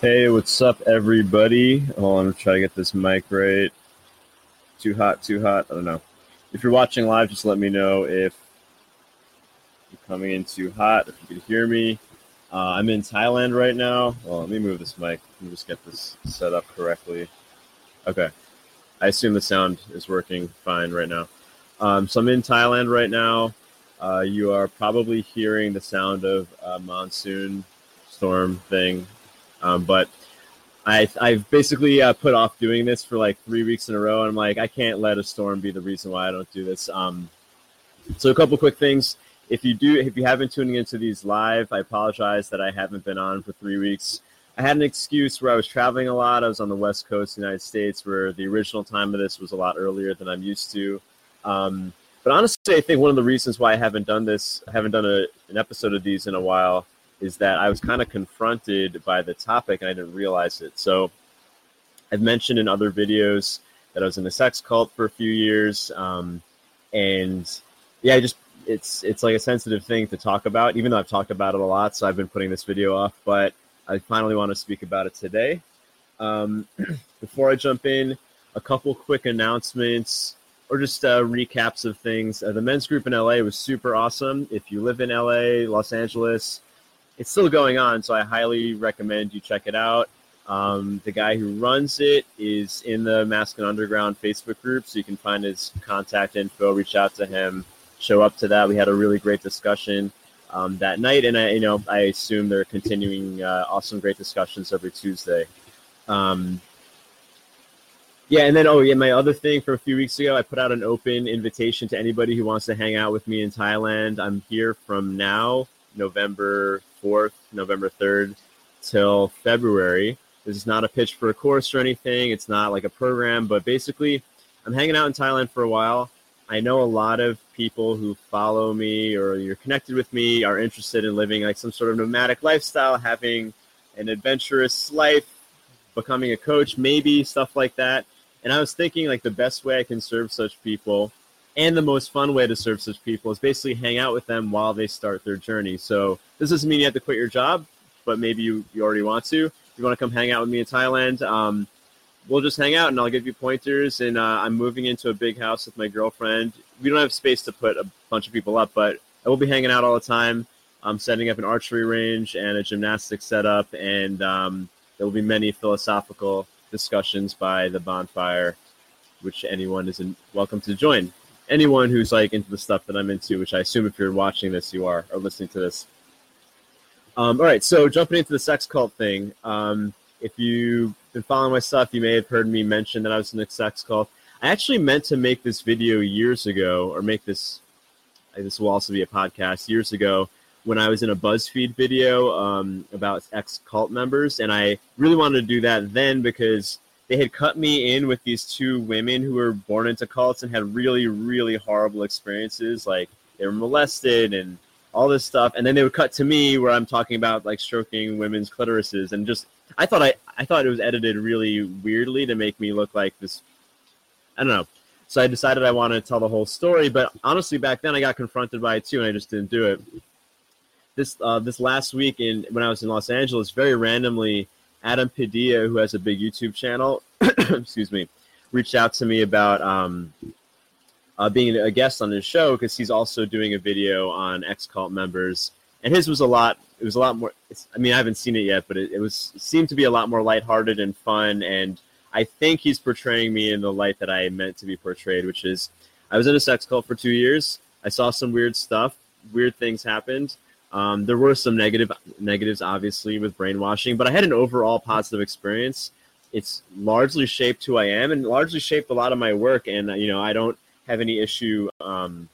Hey, what's up, everybody? Hold on, I'm trying to try to get this mic right. Too hot, too hot. I don't know. If you're watching live, just let me know if you're coming in too hot, if you can hear me. Uh, I'm in Thailand right now. Well, let me move this mic. Let me just get this set up correctly. Okay. I assume the sound is working fine right now. Um, so I'm in Thailand right now. Uh, you are probably hearing the sound of a monsoon storm thing, um, but I, I've basically uh, put off doing this for like three weeks in a row. And I'm like, I can't let a storm be the reason why I don't do this. Um, so a couple quick things. If you do, if you have been tuning into these live, I apologize that I haven't been on for three weeks. I had an excuse where I was traveling a lot. I was on the West Coast the United States, where the original time of this was a lot earlier than I'm used to. Um, but honestly, I think one of the reasons why I haven't done this, I haven't done a, an episode of these in a while, is that I was kind of confronted by the topic and I didn't realize it. So I've mentioned in other videos that I was in a sex cult for a few years, um, and yeah, I just it's it's like a sensitive thing to talk about, even though I've talked about it a lot. So I've been putting this video off, but I finally want to speak about it today. Um, before I jump in, a couple quick announcements or just uh, recaps of things. Uh, the men's group in LA was super awesome. If you live in LA, Los Angeles, it's still going on, so I highly recommend you check it out. Um, the guy who runs it is in the Masculine Underground Facebook group, so you can find his contact info, reach out to him, show up to that. We had a really great discussion um, that night, and I, you know, I assume they're continuing uh, awesome, great discussions every Tuesday. Um, yeah, and then oh yeah, my other thing from a few weeks ago, I put out an open invitation to anybody who wants to hang out with me in Thailand. I'm here from now, November fourth, November third, till February. This is not a pitch for a course or anything. It's not like a program, but basically, I'm hanging out in Thailand for a while. I know a lot of people who follow me or you're connected with me are interested in living like some sort of nomadic lifestyle, having an adventurous life, becoming a coach, maybe stuff like that. And I was thinking like the best way I can serve such people and the most fun way to serve such people is basically hang out with them while they start their journey. So this doesn't mean you have to quit your job, but maybe you, you already want to. If you want to come hang out with me in Thailand, um, we'll just hang out and I'll give you pointers. And uh, I'm moving into a big house with my girlfriend. We don't have space to put a bunch of people up, but I will be hanging out all the time. I'm setting up an archery range and a gymnastics setup, and um, there will be many philosophical discussions by the bonfire, which anyone is in, welcome to join. Anyone who's like into the stuff that I'm into, which I assume if you're watching this, you are, or listening to this. Um, all right, so jumping into the sex cult thing. Um, if you've been following my stuff, you may have heard me mention that I was in a sex cult. I actually meant to make this video years ago, or make this. This will also be a podcast years ago when I was in a BuzzFeed video um, about ex cult members, and I really wanted to do that then because they had cut me in with these two women who were born into cults and had really, really horrible experiences, like they were molested and all this stuff, and then they would cut to me where I'm talking about like stroking women's clitorises, and just I thought I I thought it was edited really weirdly to make me look like this. I don't know. So I decided I wanted to tell the whole story, but honestly, back then I got confronted by it too, and I just didn't do it this uh, this last week in when I was in Los Angeles, very randomly, Adam Padilla, who has a big YouTube channel, excuse me, reached out to me about um, uh, being a guest on his show because he's also doing a video on ex cult members, and his was a lot. It was a lot more. I mean, I haven't seen it yet, but it, it was seemed to be a lot more lighthearted and fun. And I think he's portraying me in the light that I meant to be portrayed, which is I was in a sex cult for two years. I saw some weird stuff. Weird things happened um, there were some negative negatives, obviously, with brainwashing, but I had an overall positive experience. It's largely shaped who I am, and largely shaped a lot of my work. And you know, I don't have any issue um,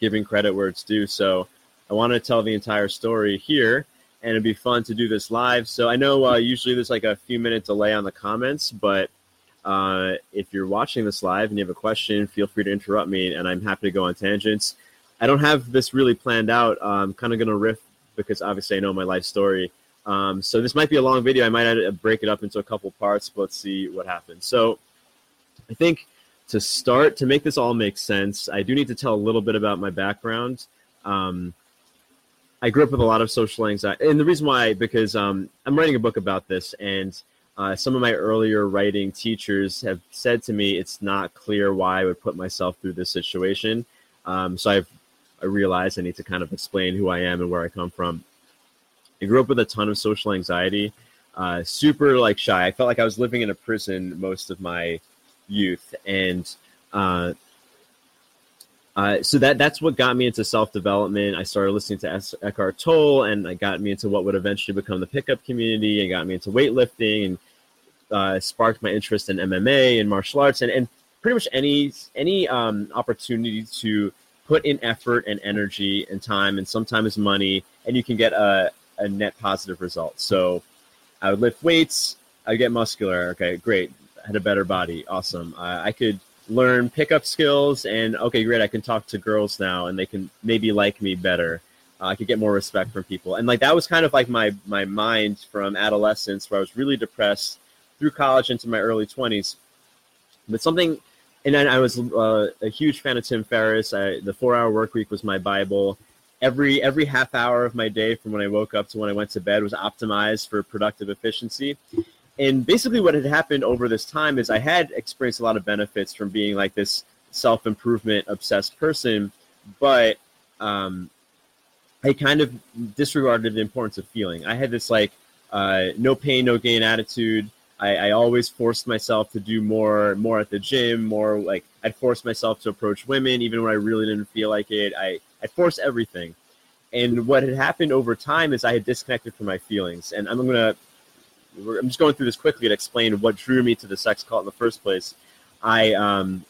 giving credit where it's due. So I want to tell the entire story here, and it'd be fun to do this live. So I know uh, usually there's like a few minute delay on the comments, but uh, if you're watching this live and you have a question, feel free to interrupt me, and I'm happy to go on tangents. I don't have this really planned out. I'm kind of going to riff because obviously I know my life story. Um, so this might be a long video. I might break it up into a couple parts, but let's see what happens. So I think to start, to make this all make sense, I do need to tell a little bit about my background. Um, I grew up with a lot of social anxiety, and the reason why because um, I'm writing a book about this, and uh, some of my earlier writing teachers have said to me it's not clear why I would put myself through this situation. Um, so I've I realized I need to kind of explain who I am and where I come from. I grew up with a ton of social anxiety, uh, super like shy. I felt like I was living in a prison most of my youth, and uh, uh, so that that's what got me into self development. I started listening to Eckhart Tolle, and I got me into what would eventually become the pickup community, and got me into weightlifting, and uh, sparked my interest in MMA and martial arts, and, and pretty much any any um, opportunity to put in effort and energy and time, and sometimes money, and you can get a, a net positive result. So I would lift weights, I get muscular. Okay, great. I had a better body. Awesome. Uh, I could learn pickup skills and okay great i can talk to girls now and they can maybe like me better uh, i could get more respect from people and like that was kind of like my my mind from adolescence where i was really depressed through college into my early 20s but something and then i was uh, a huge fan of tim ferriss I, the four hour work week was my bible every every half hour of my day from when i woke up to when i went to bed was optimized for productive efficiency and basically what had happened over this time is I had experienced a lot of benefits from being like this self improvement obsessed person, but um, I kind of disregarded the importance of feeling. I had this like uh, no pain, no gain attitude. I, I, always forced myself to do more, more at the gym, more like I'd force myself to approach women even when I really didn't feel like it. I I forced everything, and what had happened over time is I had disconnected from my feelings. And I'm gonna I'm just going through this quickly to explain what drew me to the sex cult in the first place. I um,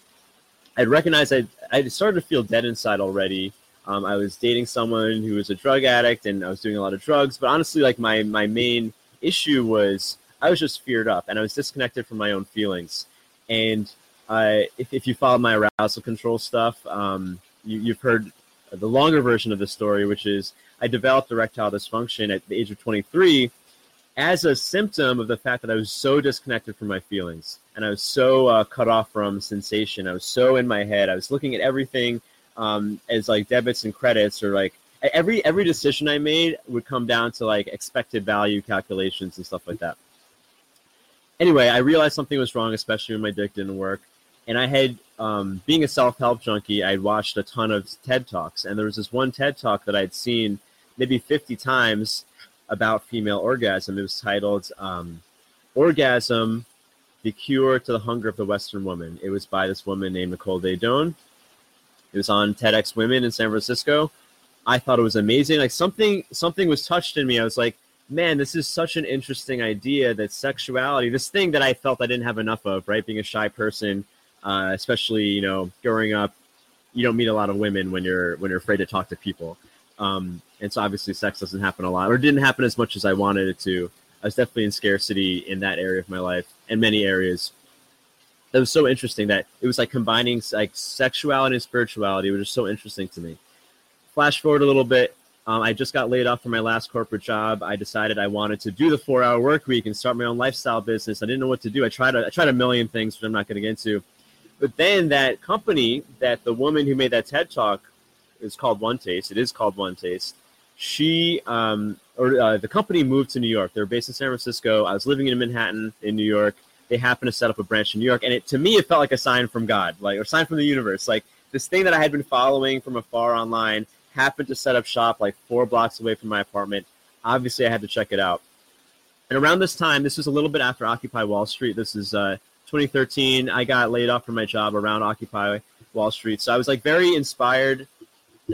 I recognized I I started to feel dead inside already. Um, I was dating someone who was a drug addict, and I was doing a lot of drugs. But honestly, like my my main issue was I was just feared up, and I was disconnected from my own feelings. And uh, if if you follow my arousal control stuff, um, you, you've heard the longer version of the story, which is I developed erectile dysfunction at the age of 23 as a symptom of the fact that I was so disconnected from my feelings and I was so uh, cut off from sensation. I was so in my head. I was looking at everything um, as like debits and credits or like every every decision I made would come down to like expected value calculations and stuff like that. Anyway, I realized something was wrong, especially when my dick didn't work. And I had, um, being a self help junkie, I'd watched a ton of TED Talks. And there was this one TED Talk that I'd seen maybe 50 times about female orgasm. It was titled um, Orgasm The Cure to the Hunger of the Western Woman. It was by this woman named Nicole Daedone. It was on TEDx Women in San Francisco. I thought it was amazing. Like something something was touched in me. I was like, man, this is such an interesting idea that sexuality, this thing that I felt I didn't have enough of, right? Being a shy person, uh, especially, you know, growing up, you don't meet a lot of women when you're when you're afraid to talk to people. Um, and so obviously sex doesn't happen a lot or didn't happen as much as I wanted it to. I was definitely in scarcity in that area of my life and many areas. That was so interesting that it was like combining like sexuality and spirituality, which is so interesting to me. Flash forward a little bit. Um, I just got laid off from my last corporate job. I decided I wanted to do the four-hour work week and start my own lifestyle business. I didn't know what to do. I tried a, I tried a million things, which I'm not going to get into. But then that company, that the woman who made that TED talk, is called One Taste. It is called One Taste she um, or uh, the company moved to New York. They're based in San Francisco. I was living in Manhattan in New York. They happened to set up a branch in New York, and it to me it felt like a sign from God, like or sign from the universe. Like this thing that I had been following from afar online happened to set up shop like four blocks away from my apartment. Obviously, I had to check it out. And around this time, this was a little bit after Occupy Wall Street. This is uh, 2013. I got laid off from my job around Occupy Wall Street, so I was like very inspired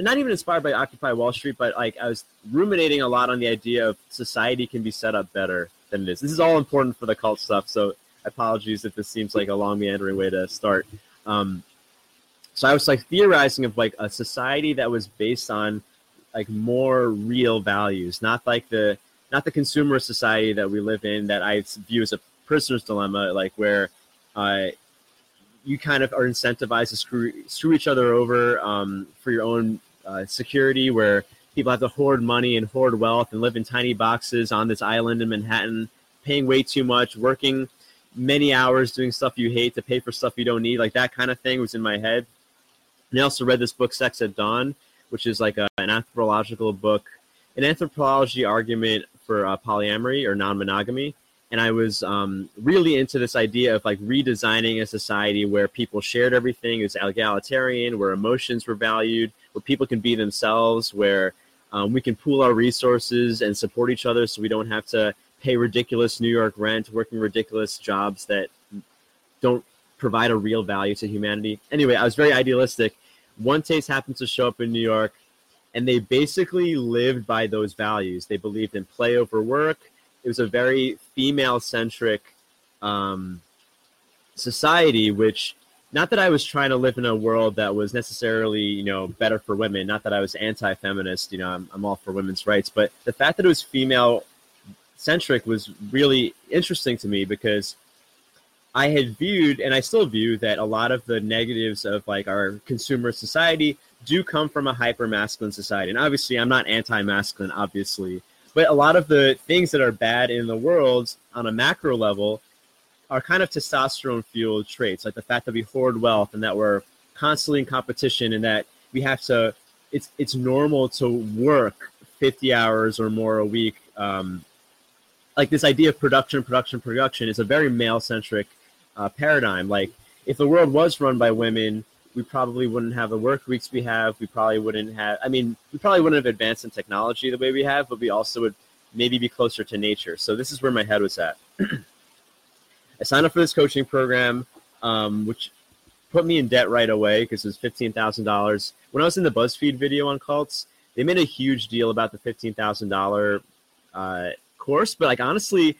not even inspired by Occupy Wall Street, but like I was ruminating a lot on the idea of society can be set up better than it is. This is all important for the cult stuff, so apologies if this seems like a long meandering way to start. Um, so I was like theorizing of like a society that was based on like more real values, not like the not the consumer society that we live in that I view as a prisoner's dilemma, like where uh, you kind of are incentivized to screw screw each other over um, for your own uh, security where people have to hoard money and hoard wealth and live in tiny boxes on this island in Manhattan, paying way too much, working many hours doing stuff you hate to pay for stuff you don't need. Like that kind of thing was in my head. And I also read this book, Sex at Dawn, which is like a, an anthropological book an anthropology argument for uh, polyamory or non-monogamy, and I was um, really into this idea of like redesigning a society where people shared everything, it was egalitarian, where emotions were valued, where people can be themselves, where um, we can pool our resources and support each other, so we don't have to pay ridiculous New York rent, working ridiculous jobs that don't provide a real value to humanity. Anyway, I was very idealistic. One Taste happened to show up in New York, and they basically lived by those values. They believed in play over work. It was a very female centric um, society, which not that I was trying to live in a world that was necessarily, you know, better for women. Not that I was anti-feminist. You know, I'm, I'm all for women's rights, but the fact that it was female centric was really interesting to me because I had viewed, and I still view, that a lot of the negatives of like our consumer society do come from a hyper masculine society. And obviously, I'm not anti masculine, obviously, but a lot of the things that are bad in the world on a macro level are kind of testosterone fueled traits, like the fact that we hoard wealth and that we're constantly in competition and that we have to, it's, it's normal to work 50 hours or more a week. Um, like this idea of production, production, production is a very male centric uh, paradigm. Like if the world was run by women, we probably wouldn't have the work weeks we have. We probably wouldn't have. I mean, we probably wouldn't have advanced in technology the way we have, but we also would maybe be closer to nature. So this is where my head was at. I signed up for this coaching program, um, which put me in debt right away because it was fifteen thousand dollars. When I was in the BuzzFeed video on cults, they made a huge deal about the fifteen thousand uh, course. But like honestly,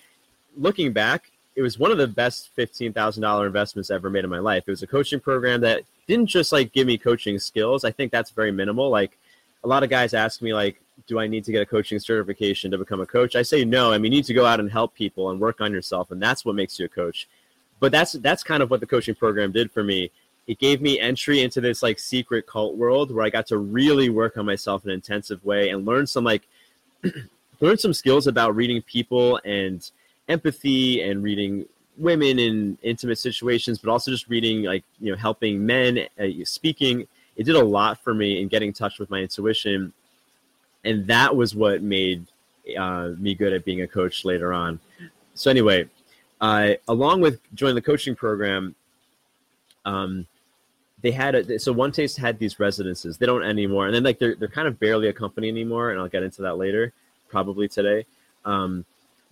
looking back, it was one of the best fifteen thousand dollar investments ever made in my life. It was a coaching program that didn't just like give me coaching skills. I think that's very minimal. Like a lot of guys ask me like, do I need to get a coaching certification to become a coach? I say no. I mean, you need to go out and help people and work on yourself, and that's what makes you a coach. But that's that's kind of what the coaching program did for me. It gave me entry into this like secret cult world where I got to really work on myself in an intensive way and learn some like learn some skills about reading people and empathy and reading women in intimate situations, but also just reading like you know helping men uh, speaking. It did a lot for me in getting in touch with my intuition, and that was what made uh, me good at being a coach later on. So anyway, uh, along with joining the coaching program, um, they had a, so one taste had these residences. They don't anymore, and then like they're they're kind of barely a company anymore, and I'll get into that later, probably today. Um,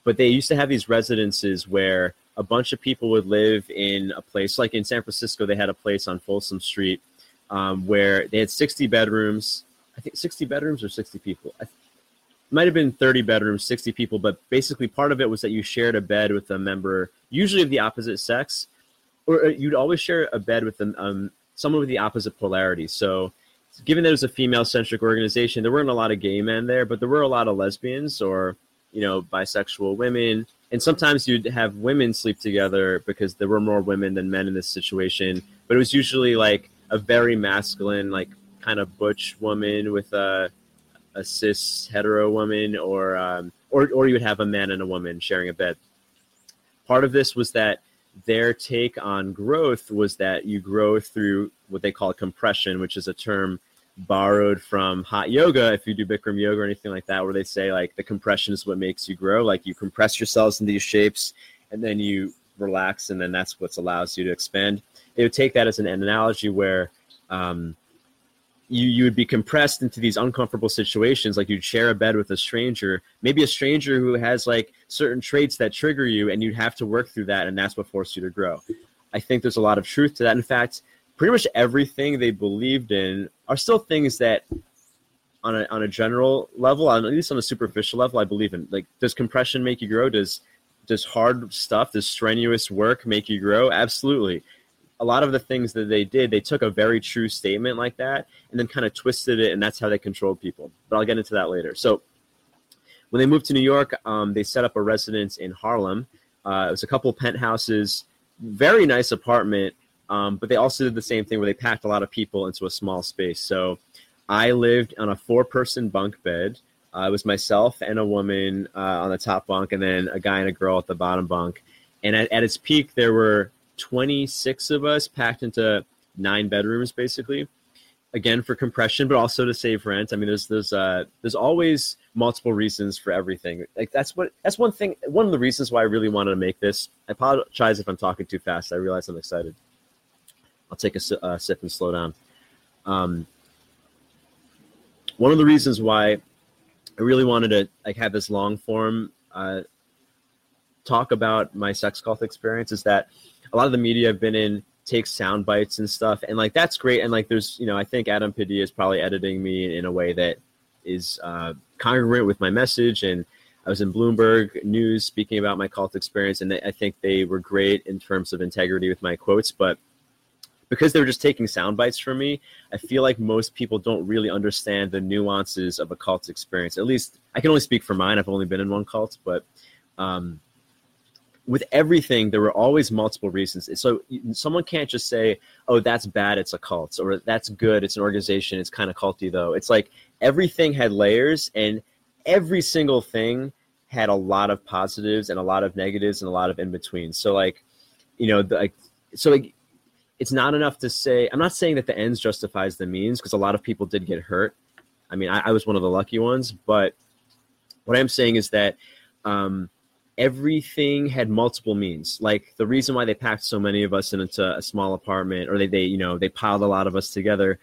but they used to have these residences where a bunch of people would live in a place like in San Francisco. They had a place on Folsom Street um, where they had 60 bedrooms. I think 60 bedrooms or 60 people. it might have been 30 bedrooms, 60 people, but basically part of it was that you shared a bed with a member, usually of the opposite sex, or uh, you'd always share a bed with um, someone with the opposite polarity. So, given that it was a female centric organization, there weren't a lot of gay men there, but there were a lot of lesbians or you know, bisexual women. And sometimes you'd have women sleep together because there were more women than men in this situation. But it was usually like a very masculine, like kind of butch woman with a, a cis hetero woman, or, um, or, or you would have a man and a woman sharing a bed. Part of this was that their take on growth was that you grow through what they call compression, which is a term borrowed from hot yoga if you do bikram yoga or anything like that where they say like the compression is what makes you grow. Like you compress yourselves in these shapes and then you relax and then that's what allows you to expand. They would take that as an analogy where um, you you would be compressed into these uncomfortable situations like you'd share a bed with a stranger maybe a stranger who has like certain traits that trigger you and you'd have to work through that and that's what forced you to grow. I think there's a lot of truth to that. In fact pretty much everything they believed in are still things that on a on a general level, at least on a superficial level, I believe in. Like, does compression make you grow? Does does hard stuff, does strenuous work make you grow? Absolutely. A lot of the things that they did, they took a very true statement like that and then kind of twisted it, and that's how they controlled people. But I'll get into that later. So, when they moved to New York, um, they set up a residence in Harlem. Uh, it was a couple penthouses, very nice apartment um, but they also did the same thing where they packed a lot of people into a small space. So I lived on a four person bunk bed. Uh, it was myself and a woman uh, on the top bunk, and then a guy and a girl at the bottom bunk. And at, at its peak, there were 26 of us packed into nine bedrooms, basically. again for compression, but also to save rent. I mean, there's there's uh, there's always multiple reasons for everything. Like that's what that's one thing. One of the reasons why I really wanted to make this. I apologize if I'm talking too fast. I realize I'm excited. I'll take a uh, sip and slow down. Um, one of the reasons why I really wanted to like have this long form uh, talk about my sex cult experience is that a lot of the media I've been in takes sound bites and stuff and like that's great and like there's you know i think adam padilla is probably editing me in a way that is uh, congruent with my message and i was in bloomberg news speaking about my cult experience and i think they were great in terms of integrity with my quotes but because they were just taking sound bites from me i feel like most people don't really understand the nuances of a cult experience at least i can only speak for mine i've only been in one cult but um, with everything, there were always multiple reasons. So someone can't just say, "Oh, that's bad. It's a cult," or "That's good. It's an organization. It's kind of culty." Though it's like everything had layers, and every single thing had a lot of positives and a lot of negatives and a lot of in between. So like, you know, the, like, so like, it's not enough to say. I'm not saying that the ends justifies the means because a lot of people did get hurt. I mean, I, I was one of the lucky ones, but what I'm saying is that. Um, everything had multiple means. Like the reason why they packed so many of us into a small apartment, or they, they you know they piled a lot of us together,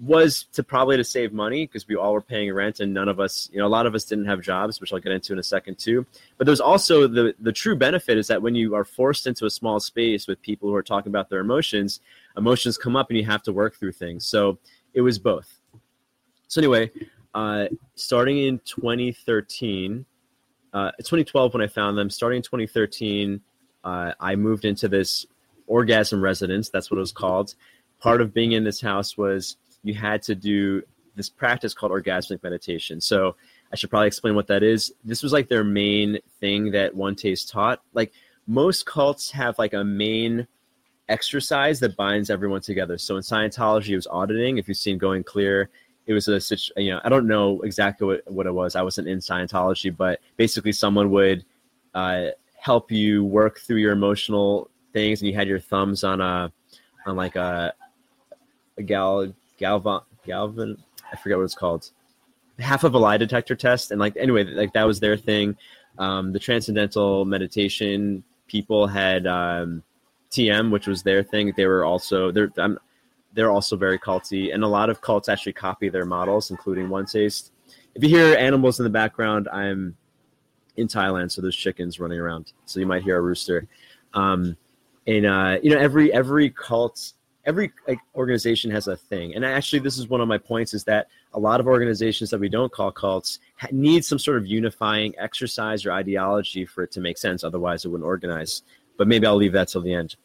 was to probably to save money because we all were paying rent and none of us, you know, a lot of us didn't have jobs, which I'll get into in a second too. But there's also the the true benefit is that when you are forced into a small space with people who are talking about their emotions, emotions come up and you have to work through things. So it was both. So anyway, uh, starting in 2013 uh, 2012 when I found them. Starting in 2013, uh, I moved into this orgasm residence. That's what it was called. Part of being in this house was you had to do this practice called orgasmic meditation. So I should probably explain what that is. This was like their main thing that One Taste taught. Like most cults have like a main exercise that binds everyone together. So in Scientology, it was auditing. If you've seen Going Clear, it was a you know I don't know exactly what, what it was. I wasn't in Scientology, but basically someone would uh, help you work through your emotional things, and you had your thumbs on a on like a a gal galvan galvan I forget what it's called half of a lie detector test and like anyway like that was their thing um, the transcendental meditation people had um, tm which was their thing they were also they're I'm, they're also very culty, and a lot of cults actually copy their models, including One Taste. If you hear animals in the background, I'm in Thailand, so there's chickens running around, so you might hear a rooster. Um, and uh, you know, every every cult, every like, organization has a thing. And actually, this is one of my points: is that a lot of organizations that we don't call cults need some sort of unifying exercise or ideology for it to make sense. Otherwise, it wouldn't organize. But maybe I'll leave that till the end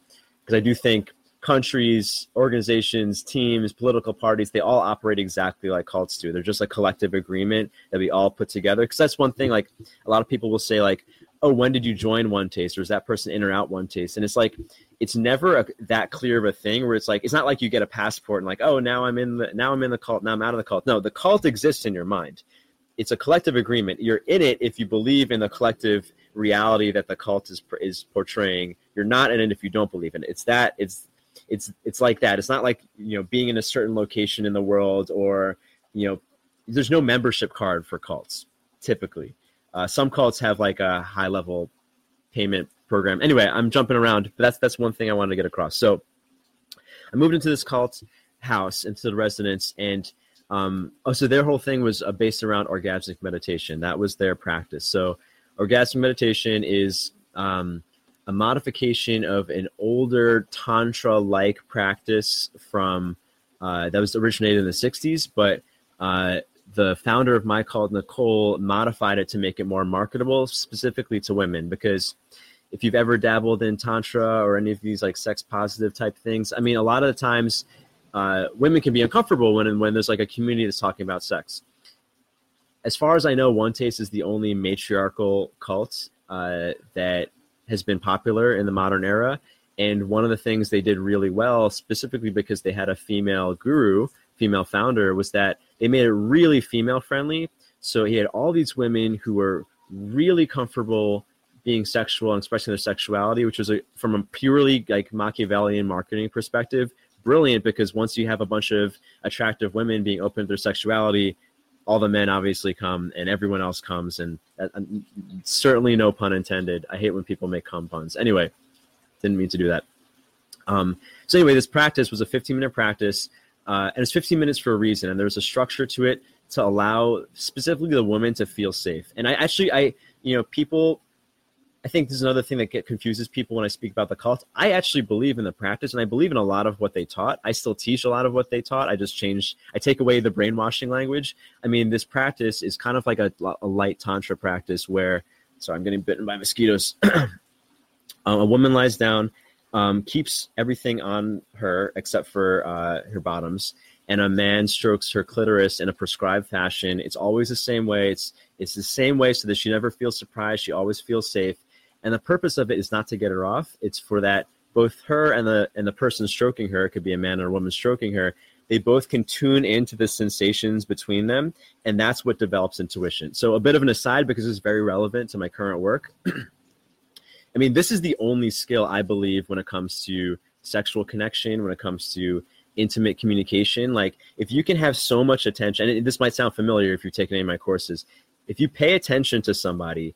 because I do think countries, organizations, teams, political parties, they all operate exactly like cults do. They're just a collective agreement that we all put together. Because that's one thing, like a lot of people will say, like, oh, when did you join One Taste? Or is that person in or out One Taste? And it's like, it's never a, that clear of a thing where it's like, it's not like you get a passport and like, oh, now I'm in the, now I'm in the cult, now I'm out of the cult. No, the cult exists in your mind. It's a collective agreement. You're in it if you believe in the collective reality that the cult is is portraying. You're not in it if you don't believe in it. It's that it's it's it's like that. It's not like you know being in a certain location in the world or you know there's no membership card for cults typically. Uh, some cults have like a high level payment program. Anyway, I'm jumping around, but that's that's one thing I wanted to get across. So I moved into this cult house, into the residence, and um, oh, so their whole thing was uh, based around orgasmic meditation. That was their practice. So orgasmic meditation is um, a modification of an older tantra like practice from uh, that was originated in the 60s but uh, the founder of my called nicole modified it to make it more marketable specifically to women because if you've ever dabbled in tantra or any of these like sex positive type things i mean a lot of the times uh, women can be uncomfortable when when there's like a community that's talking about sex as far as i know one taste is the only matriarchal cult uh, that has been popular in the modern era. And one of the things they did really well, specifically because they had a female guru, female founder, was that they made it really female friendly. So he had all these women who were really comfortable being sexual and expressing their sexuality, which was a, from a purely like Machiavellian marketing perspective, brilliant because once you have a bunch of attractive women being open to their sexuality, all the men obviously come and everyone else comes and uh, certainly no pun intended. I hate when people make cum puns. Anyway, didn't mean to do that. Um, so anyway, this practice was a 15 minute practice, uh, and it's 15 minutes for a reason, and there's a structure to it to allow specifically the woman to feel safe. And I actually, I you know, people I think this is another thing that get confuses people when I speak about the cult. I actually believe in the practice and I believe in a lot of what they taught. I still teach a lot of what they taught. I just changed, I take away the brainwashing language. I mean, this practice is kind of like a, a light tantra practice where, sorry, I'm getting bitten by mosquitoes. um, a woman lies down, um, keeps everything on her except for uh, her bottoms, and a man strokes her clitoris in a prescribed fashion. It's always the same way. It's it's the same way so that she never feels surprised. She always feels safe and the purpose of it is not to get her off it's for that both her and the and the person stroking her it could be a man or a woman stroking her they both can tune into the sensations between them and that's what develops intuition so a bit of an aside because it's very relevant to my current work i mean this is the only skill i believe when it comes to sexual connection when it comes to intimate communication like if you can have so much attention and this might sound familiar if you've taken any of my courses if you pay attention to somebody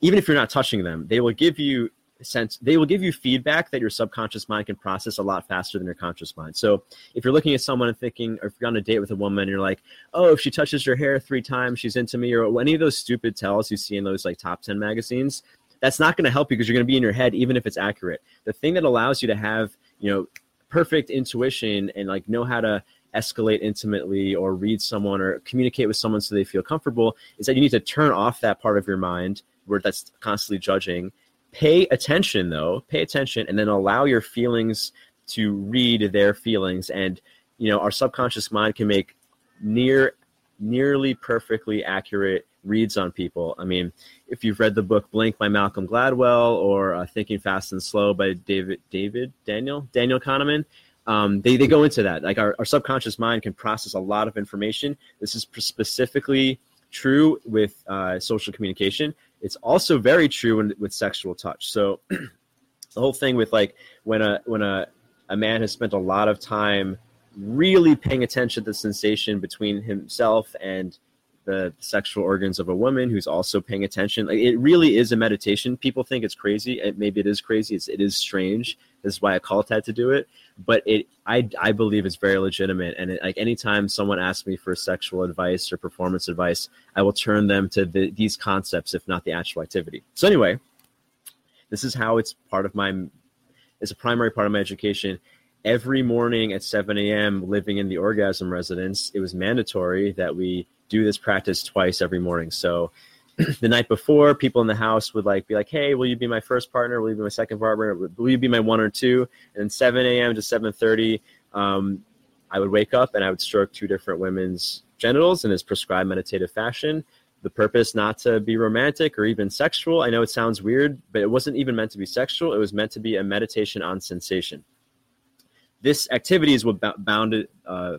even if you're not touching them, they will give you sense they will give you feedback that your subconscious mind can process a lot faster than your conscious mind. So if you're looking at someone and thinking, or if you're on a date with a woman and you're like, oh, if she touches your hair three times, she's into me, or any of those stupid tells you see in those like top 10 magazines, that's not going to help you because you're going to be in your head even if it's accurate. The thing that allows you to have, you know, perfect intuition and like know how to escalate intimately or read someone or communicate with someone so they feel comfortable is that you need to turn off that part of your mind where that's constantly judging. Pay attention though, pay attention, and then allow your feelings to read their feelings. And you know, our subconscious mind can make near nearly perfectly accurate reads on people. I mean, if you've read the book Blink by Malcolm Gladwell or uh, Thinking Fast and Slow by David David Daniel Daniel Kahneman, um, they, they go into that. Like our, our subconscious mind can process a lot of information. This is specifically true with uh, social communication. It's also very true with sexual touch. So the whole thing with like when a when a a man has spent a lot of time really paying attention to the sensation between himself and the sexual organs of a woman who's also paying attention. Like it really is a meditation. People think it's crazy. It, maybe it is crazy. It's, it is strange. This is why a cult had to do it. But it, I, I believe it's very legitimate. And it, like anytime someone asks me for sexual advice or performance advice, I will turn them to the, these concepts, if not the actual activity. So anyway, this is how it's part of my, it's a primary part of my education every morning at 7 a.m. living in the orgasm residence, it was mandatory that we do this practice twice every morning. So the night before, people in the house would like be like, "Hey, will you be my first partner? Will you be my second partner? Will you be my one or two? And then 7 a.m. to 7:30, um, I would wake up and I would stroke two different women's genitals in this prescribed meditative fashion. The purpose not to be romantic or even sexual. I know it sounds weird, but it wasn't even meant to be sexual. It was meant to be a meditation on sensation. This activity is what bounded uh,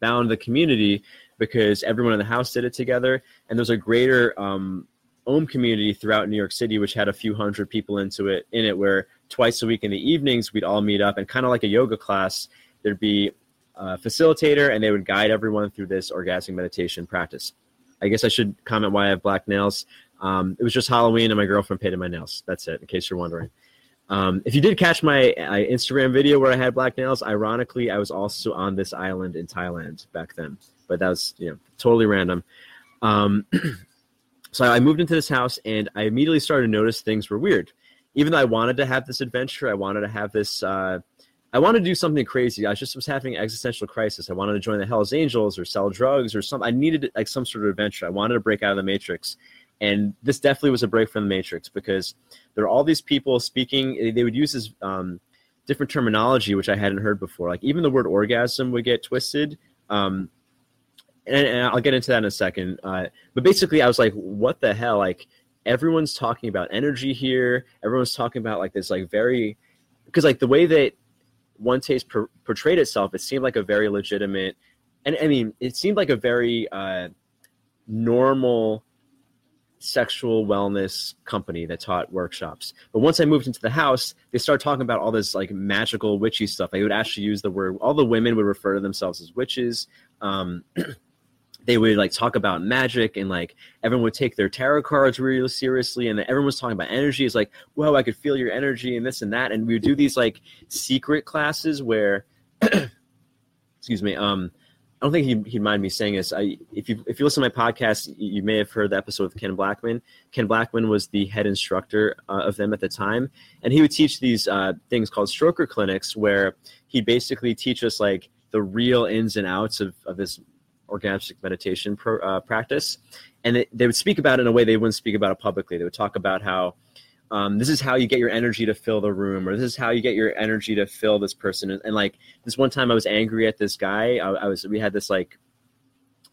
bound the community because everyone in the house did it together, and there's a greater um, Om community throughout New York City, which had a few hundred people into it in it, where twice a week in the evenings we'd all meet up and kind of like a yoga class, there'd be a facilitator and they would guide everyone through this orgasmic meditation practice. I guess I should comment why I have black nails. Um, it was just Halloween and my girlfriend painted my nails. That's it, in case you're wondering. Um, if you did catch my uh, Instagram video where I had black nails, ironically, I was also on this island in Thailand back then but that was you know totally random. Um, so I moved into this house and I immediately started to notice things were weird. Even though I wanted to have this adventure, I wanted to have this. Uh, I wanted to do something crazy. I just was having an existential crisis. I wanted to join the Hell's Angels or sell drugs or some. I needed like some sort of adventure. I wanted to break out of the Matrix, and this definitely was a break from the Matrix because there are all these people speaking. They would use this um, different terminology which I hadn't heard before. Like even the word orgasm would get twisted. Um, and, and I'll get into that in a second. Uh, but basically, I was like, what the hell? Like, everyone's talking about energy here. Everyone's talking about like this, like very, because like the way that one taste per- portrayed itself, it seemed like a very legitimate, and I mean, it seemed like a very uh, normal sexual wellness company that taught workshops. But once I moved into the house, they started talking about all this like magical witchy stuff. They would actually use the word. All the women would refer to themselves as witches. Um, they would like talk about magic and like everyone would take their tarot cards really seriously and everyone was talking about energy it's like whoa i could feel your energy and this and that and we would do these like secret classes where excuse me um I don't think he'd, he'd mind me saying this. I, if you if you listen to my podcast, you may have heard the episode with Ken Blackman. Ken Blackman was the head instructor uh, of them at the time, and he would teach these uh, things called stroker clinics, where he'd basically teach us like the real ins and outs of, of this orgasmic meditation uh, practice, and it, they would speak about it in a way they wouldn't speak about it publicly. They would talk about how um, this is how you get your energy to fill the room, or this is how you get your energy to fill this person. And, and like this one time, I was angry at this guy. I, I, was we had this like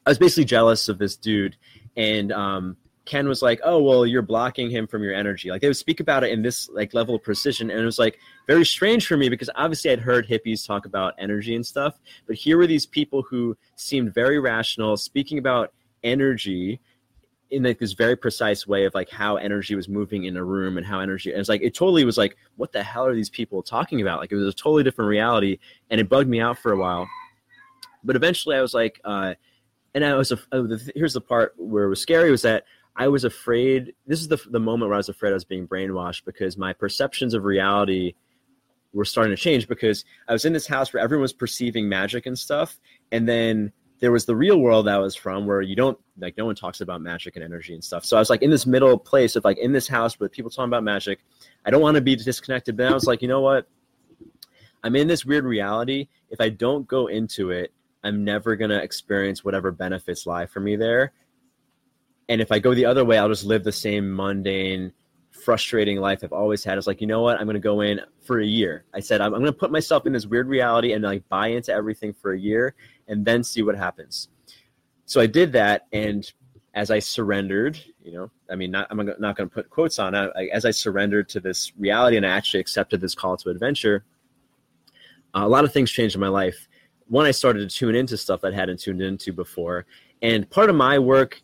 I was basically jealous of this dude, and um, Ken was like, "Oh well, you're blocking him from your energy." Like they would speak about it in this like level of precision, and it was like very strange for me because obviously I'd heard hippies talk about energy and stuff, but here were these people who seemed very rational, speaking about energy in like this very precise way of like how energy was moving in a room and how energy and it's like it totally was like what the hell are these people talking about like it was a totally different reality and it bugged me out for a while but eventually i was like uh and i was a, oh, here's the part where it was scary was that i was afraid this is the, the moment where i was afraid i was being brainwashed because my perceptions of reality were starting to change because i was in this house where everyone was perceiving magic and stuff and then there was the real world I was from where you don't like no one talks about magic and energy and stuff. So I was like in this middle place of like in this house with people talking about magic. I don't want to be disconnected, but I was like, you know what? I'm in this weird reality. If I don't go into it, I'm never gonna experience whatever benefits lie for me there. And if I go the other way, I'll just live the same mundane, frustrating life I've always had. It's like, you know what? I'm gonna go in for a year. I said I'm, I'm gonna put myself in this weird reality and like buy into everything for a year and then see what happens. So I did that, and as I surrendered, you know, I mean, not, I'm not going to put quotes on it. As I surrendered to this reality and I actually accepted this call to adventure, a lot of things changed in my life. One, I started to tune into stuff that I hadn't tuned into before, and part of my work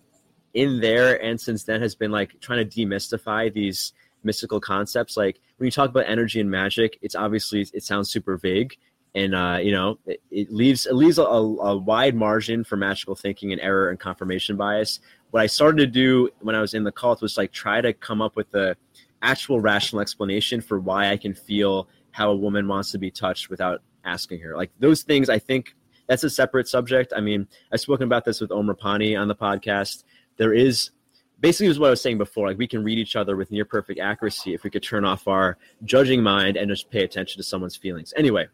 in there and since then has been like trying to demystify these mystical concepts. Like when you talk about energy and magic, it's obviously it sounds super vague, and uh, you know it, it, leaves it leaves a, a, wide margin for magical thinking and error and confirmation bias. What I started to do when I was in the cult was like try to come up with the actual rational explanation for why I can feel how a woman wants to be touched without asking her. Like those things, I think that's a separate subject. I mean, I've spoken about this with Omar Pani on the podcast. There is basically was what I was saying before. Like we can read each other with near perfect accuracy if we could turn off our judging mind and just pay attention to someone's feelings. Anyway,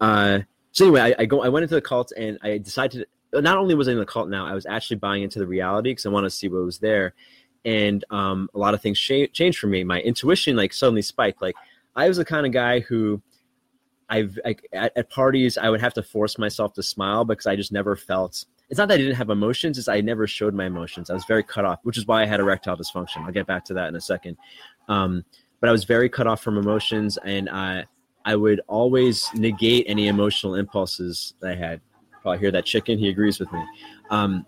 uh, so anyway, I, I, go. I went into the cult and I decided. To, not only was I in the cult now, I was actually buying into the reality because I wanted to see what was there, and um, a lot of things cha- changed for me. My intuition like suddenly spiked. Like I was the kind of guy who. I've like, at, at parties I would have to force myself to smile because I just never felt it's not that I didn't have emotions, it's I never showed my emotions. I was very cut off, which is why I had erectile dysfunction. I'll get back to that in a second. Um, but I was very cut off from emotions, and I I would always negate any emotional impulses that I had. Probably hear that chicken. He agrees with me. Um,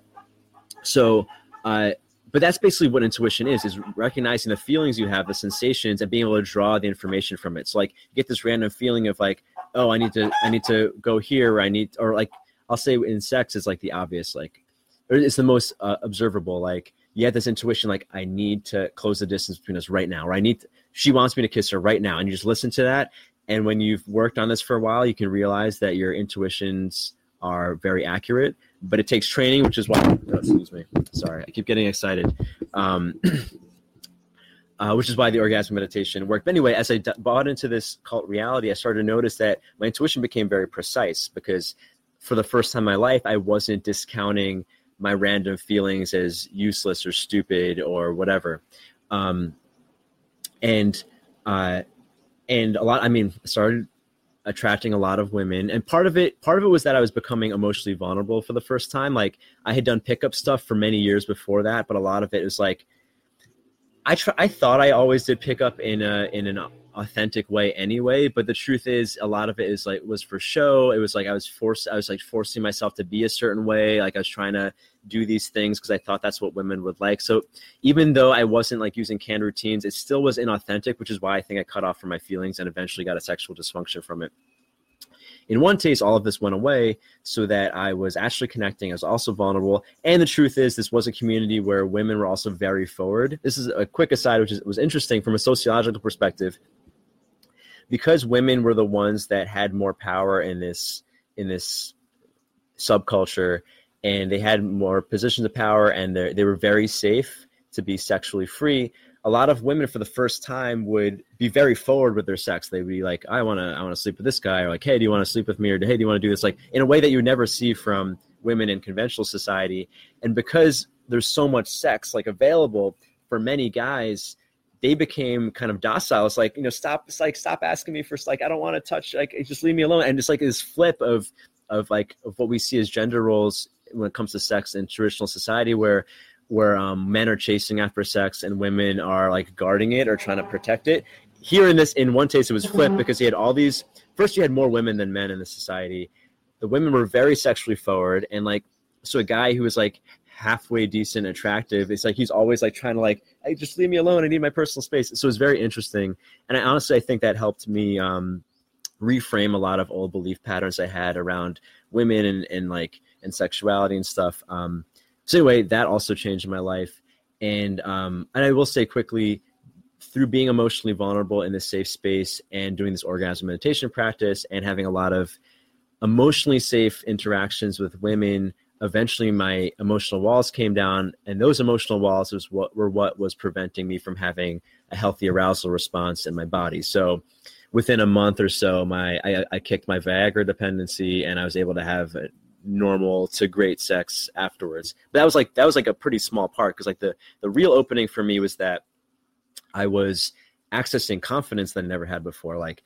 so, but that's basically what intuition is: is recognizing the feelings you have, the sensations, and being able to draw the information from it. So, like, you get this random feeling of like, oh, I need to, I need to go here, or I need, or like, I'll say in sex is like the obvious, like, it's the most uh, observable. Like, you have this intuition, like, I need to close the distance between us right now, or I need. To, she wants me to kiss her right now, and you just listen to that, and when you've worked on this for a while, you can realize that your intuitions are very accurate. But it takes training, which is why. Oh, excuse me. Sorry, I keep getting excited. Um, uh, which is why the orgasm meditation worked. But anyway, as I d- bought into this cult reality, I started to notice that my intuition became very precise because for the first time in my life, I wasn't discounting my random feelings as useless or stupid or whatever. Um, and uh, and a lot i mean started attracting a lot of women and part of it part of it was that i was becoming emotionally vulnerable for the first time like i had done pickup stuff for many years before that but a lot of it was like i try, i thought i always did pick up in a in an authentic way anyway but the truth is a lot of it is like was for show it was like i was forced i was like forcing myself to be a certain way like i was trying to do these things because I thought that's what women would like. So even though I wasn't like using canned routines, it still was inauthentic, which is why I think I cut off from my feelings and eventually got a sexual dysfunction from it. In one taste, all of this went away so that I was actually connecting. I was also vulnerable. And the truth is, this was a community where women were also very forward. This is a quick aside, which is, was interesting from a sociological perspective. Because women were the ones that had more power in this in this subculture, and they had more positions of power, and they were very safe to be sexually free a lot of women for the first time would be very forward with their sex. They'd be like, I want to, I want to sleep with this guy, or like, hey, do you want to sleep with me, or hey, do you want to do this? Like in a way that you never see from women in conventional society. And because there's so much sex like available for many guys, they became kind of docile. It's like, you know, stop, it's like, stop asking me for, like, I don't want to touch, like, just leave me alone. And it's like this flip of, of like, of what we see as gender roles when it comes to sex in traditional society, where where um, men are chasing after sex and women are like guarding it or trying to protect it. Here in this, in one taste, it was flipped mm-hmm. because he had all these. First, you had more women than men in the society. The women were very sexually forward, and like, so a guy who was like halfway decent, attractive, it's like he's always like trying to like, hey, just leave me alone. I need my personal space. So it's very interesting, and I honestly I think that helped me um, reframe a lot of old belief patterns I had around women and, and like and sexuality and stuff. Um, so anyway, that also changed my life. And um, and I will say quickly, through being emotionally vulnerable in this safe space and doing this orgasm meditation practice and having a lot of emotionally safe interactions with women, eventually my emotional walls came down, and those emotional walls was what were what was preventing me from having a healthy arousal response in my body. So within a month or so, my I, I kicked my Viagra dependency, and I was able to have normal to great sex afterwards. But that was like that was like a pretty small part because like the the real opening for me was that I was accessing confidence that I never had before. Like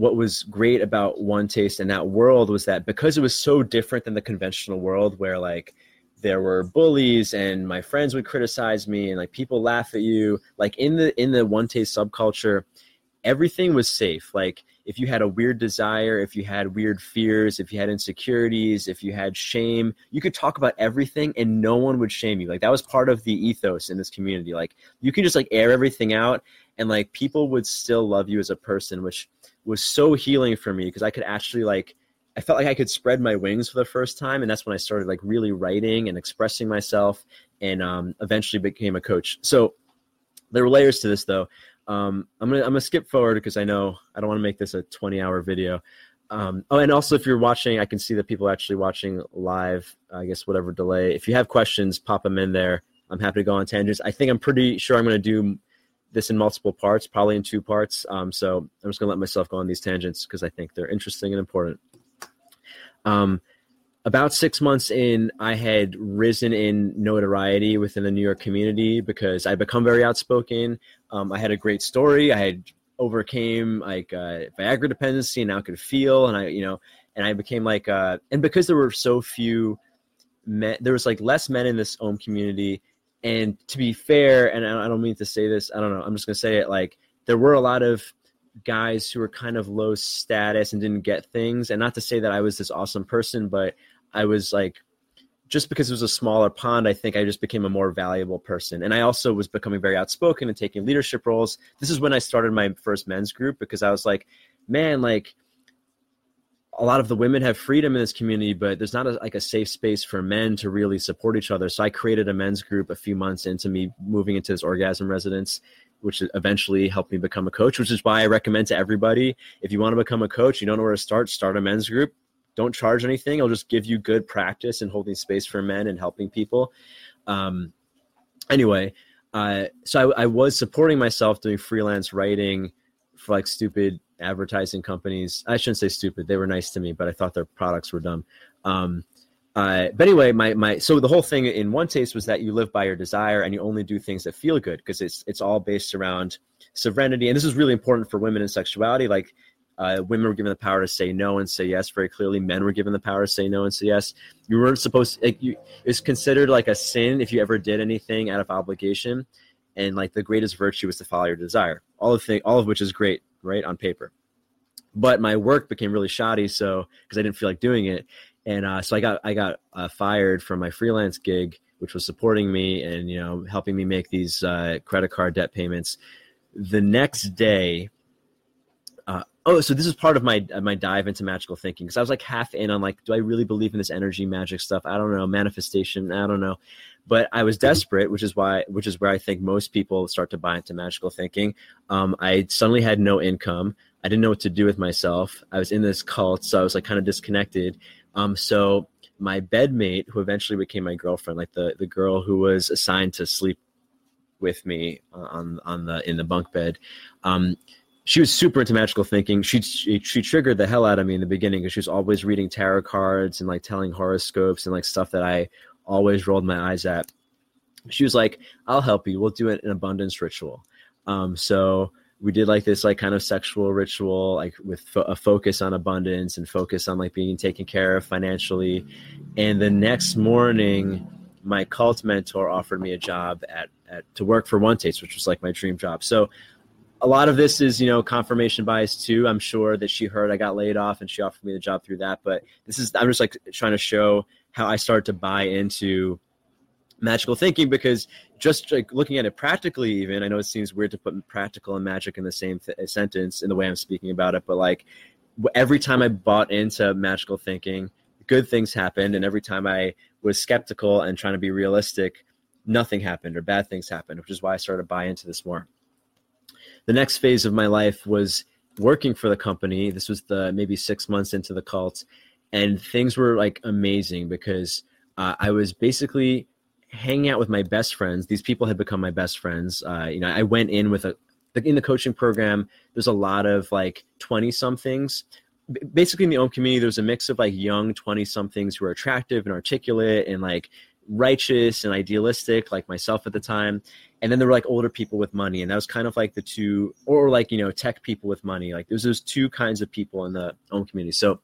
what was great about one taste in that world was that because it was so different than the conventional world where like there were bullies and my friends would criticize me and like people laugh at you like in the in the one taste subculture everything was safe like if you had a weird desire, if you had weird fears, if you had insecurities, if you had shame, you could talk about everything and no one would shame you. Like that was part of the ethos in this community. Like you can just like air everything out and like people would still love you as a person, which was so healing for me because I could actually like I felt like I could spread my wings for the first time, and that's when I started like really writing and expressing myself, and um, eventually became a coach. So there were layers to this, though. Um, I'm gonna I'm gonna skip forward because I know I don't want to make this a 20 hour video. Um, oh, and also if you're watching, I can see the people actually watching live. I guess whatever delay. If you have questions, pop them in there. I'm happy to go on tangents. I think I'm pretty sure I'm to do this in multiple parts, probably in two parts. Um, so I'm just going to let myself go on these tangents because I think they're interesting and important. Um, about six months in, I had risen in notoriety within the New York community because I become very outspoken. Um, I had a great story. I had overcame like uh, Viagra dependency and now could feel, and I, you know, and I became like, uh, and because there were so few men, there was like less men in this OM community. And to be fair, and I don't mean to say this, I don't know, I'm just gonna say it like there were a lot of guys who were kind of low status and didn't get things. And not to say that I was this awesome person, but I was like, just because it was a smaller pond, I think I just became a more valuable person. And I also was becoming very outspoken and taking leadership roles. This is when I started my first men's group because I was like, man, like a lot of the women have freedom in this community, but there's not a, like a safe space for men to really support each other. So I created a men's group a few months into me moving into this orgasm residence, which eventually helped me become a coach, which is why I recommend to everybody if you want to become a coach, you don't know where to start, start a men's group don't charge anything. It'll just give you good practice in holding space for men and helping people. Um, anyway, uh, so I, I, was supporting myself doing freelance writing for like stupid advertising companies. I shouldn't say stupid; they were nice to me, but I thought their products were dumb. Um, uh, but anyway, my my so the whole thing in one taste was that you live by your desire and you only do things that feel good because it's it's all based around sovereignty, and this is really important for women in sexuality. Like uh, women were given the power to say no and say yes very clearly. Men were given the power to say no and say yes. You weren't supposed. To, like, you, it's considered like a sin if you ever did anything out of obligation, and like the greatest virtue was to follow your desire. All of thing, all of which is great, right on paper. But my work became really shoddy, so because I didn't feel like doing it, and uh, so I got I got uh, fired from my freelance gig, which was supporting me and you know helping me make these uh, credit card debt payments. The next day, oh, so this is part of my my dive into magical thinking because I was like half in on like, do I really believe in this energy magic stuff? I don't know, manifestation, I don't know, but I was desperate, which is why, which is where I think most people start to buy into magical thinking. Um, I suddenly had no income. I didn't know what to do with myself. I was in this cult, so I was like kind of disconnected. Um, so my bedmate, who eventually became my girlfriend, like the the girl who was assigned to sleep with me on on the in the bunk bed, um, she was super into magical thinking. She, she, she triggered the hell out of me in the beginning because she was always reading tarot cards and like telling horoscopes and like stuff that I always rolled my eyes at. She was like, "I'll help you. We'll do it an abundance ritual." Um, so we did like this like kind of sexual ritual like with fo- a focus on abundance and focus on like being taken care of financially and the next morning my cult mentor offered me a job at, at to work for one taste which was like my dream job so a lot of this is you know confirmation bias too. I'm sure that she heard i got laid off and she offered me the job through that but this is i'm just like trying to show how i started to buy into magical thinking because just like looking at it practically even i know it seems weird to put practical and magic in the same th- uh, sentence in the way i'm speaking about it but like every time i bought into magical thinking good things happened and every time i was skeptical and trying to be realistic nothing happened or bad things happened which is why i started to buy into this more the next phase of my life was working for the company this was the maybe six months into the cult and things were like amazing because uh, i was basically hanging out with my best friends. These people had become my best friends. Uh, you know, I went in with a in the coaching program. There's a lot of like twenty somethings. Basically, in the OM community, there's a mix of like young twenty somethings who are attractive and articulate and like righteous and idealistic, like myself at the time. And then there were like older people with money, and that was kind of like the two, or like you know, tech people with money. Like there's those two kinds of people in the OM community. So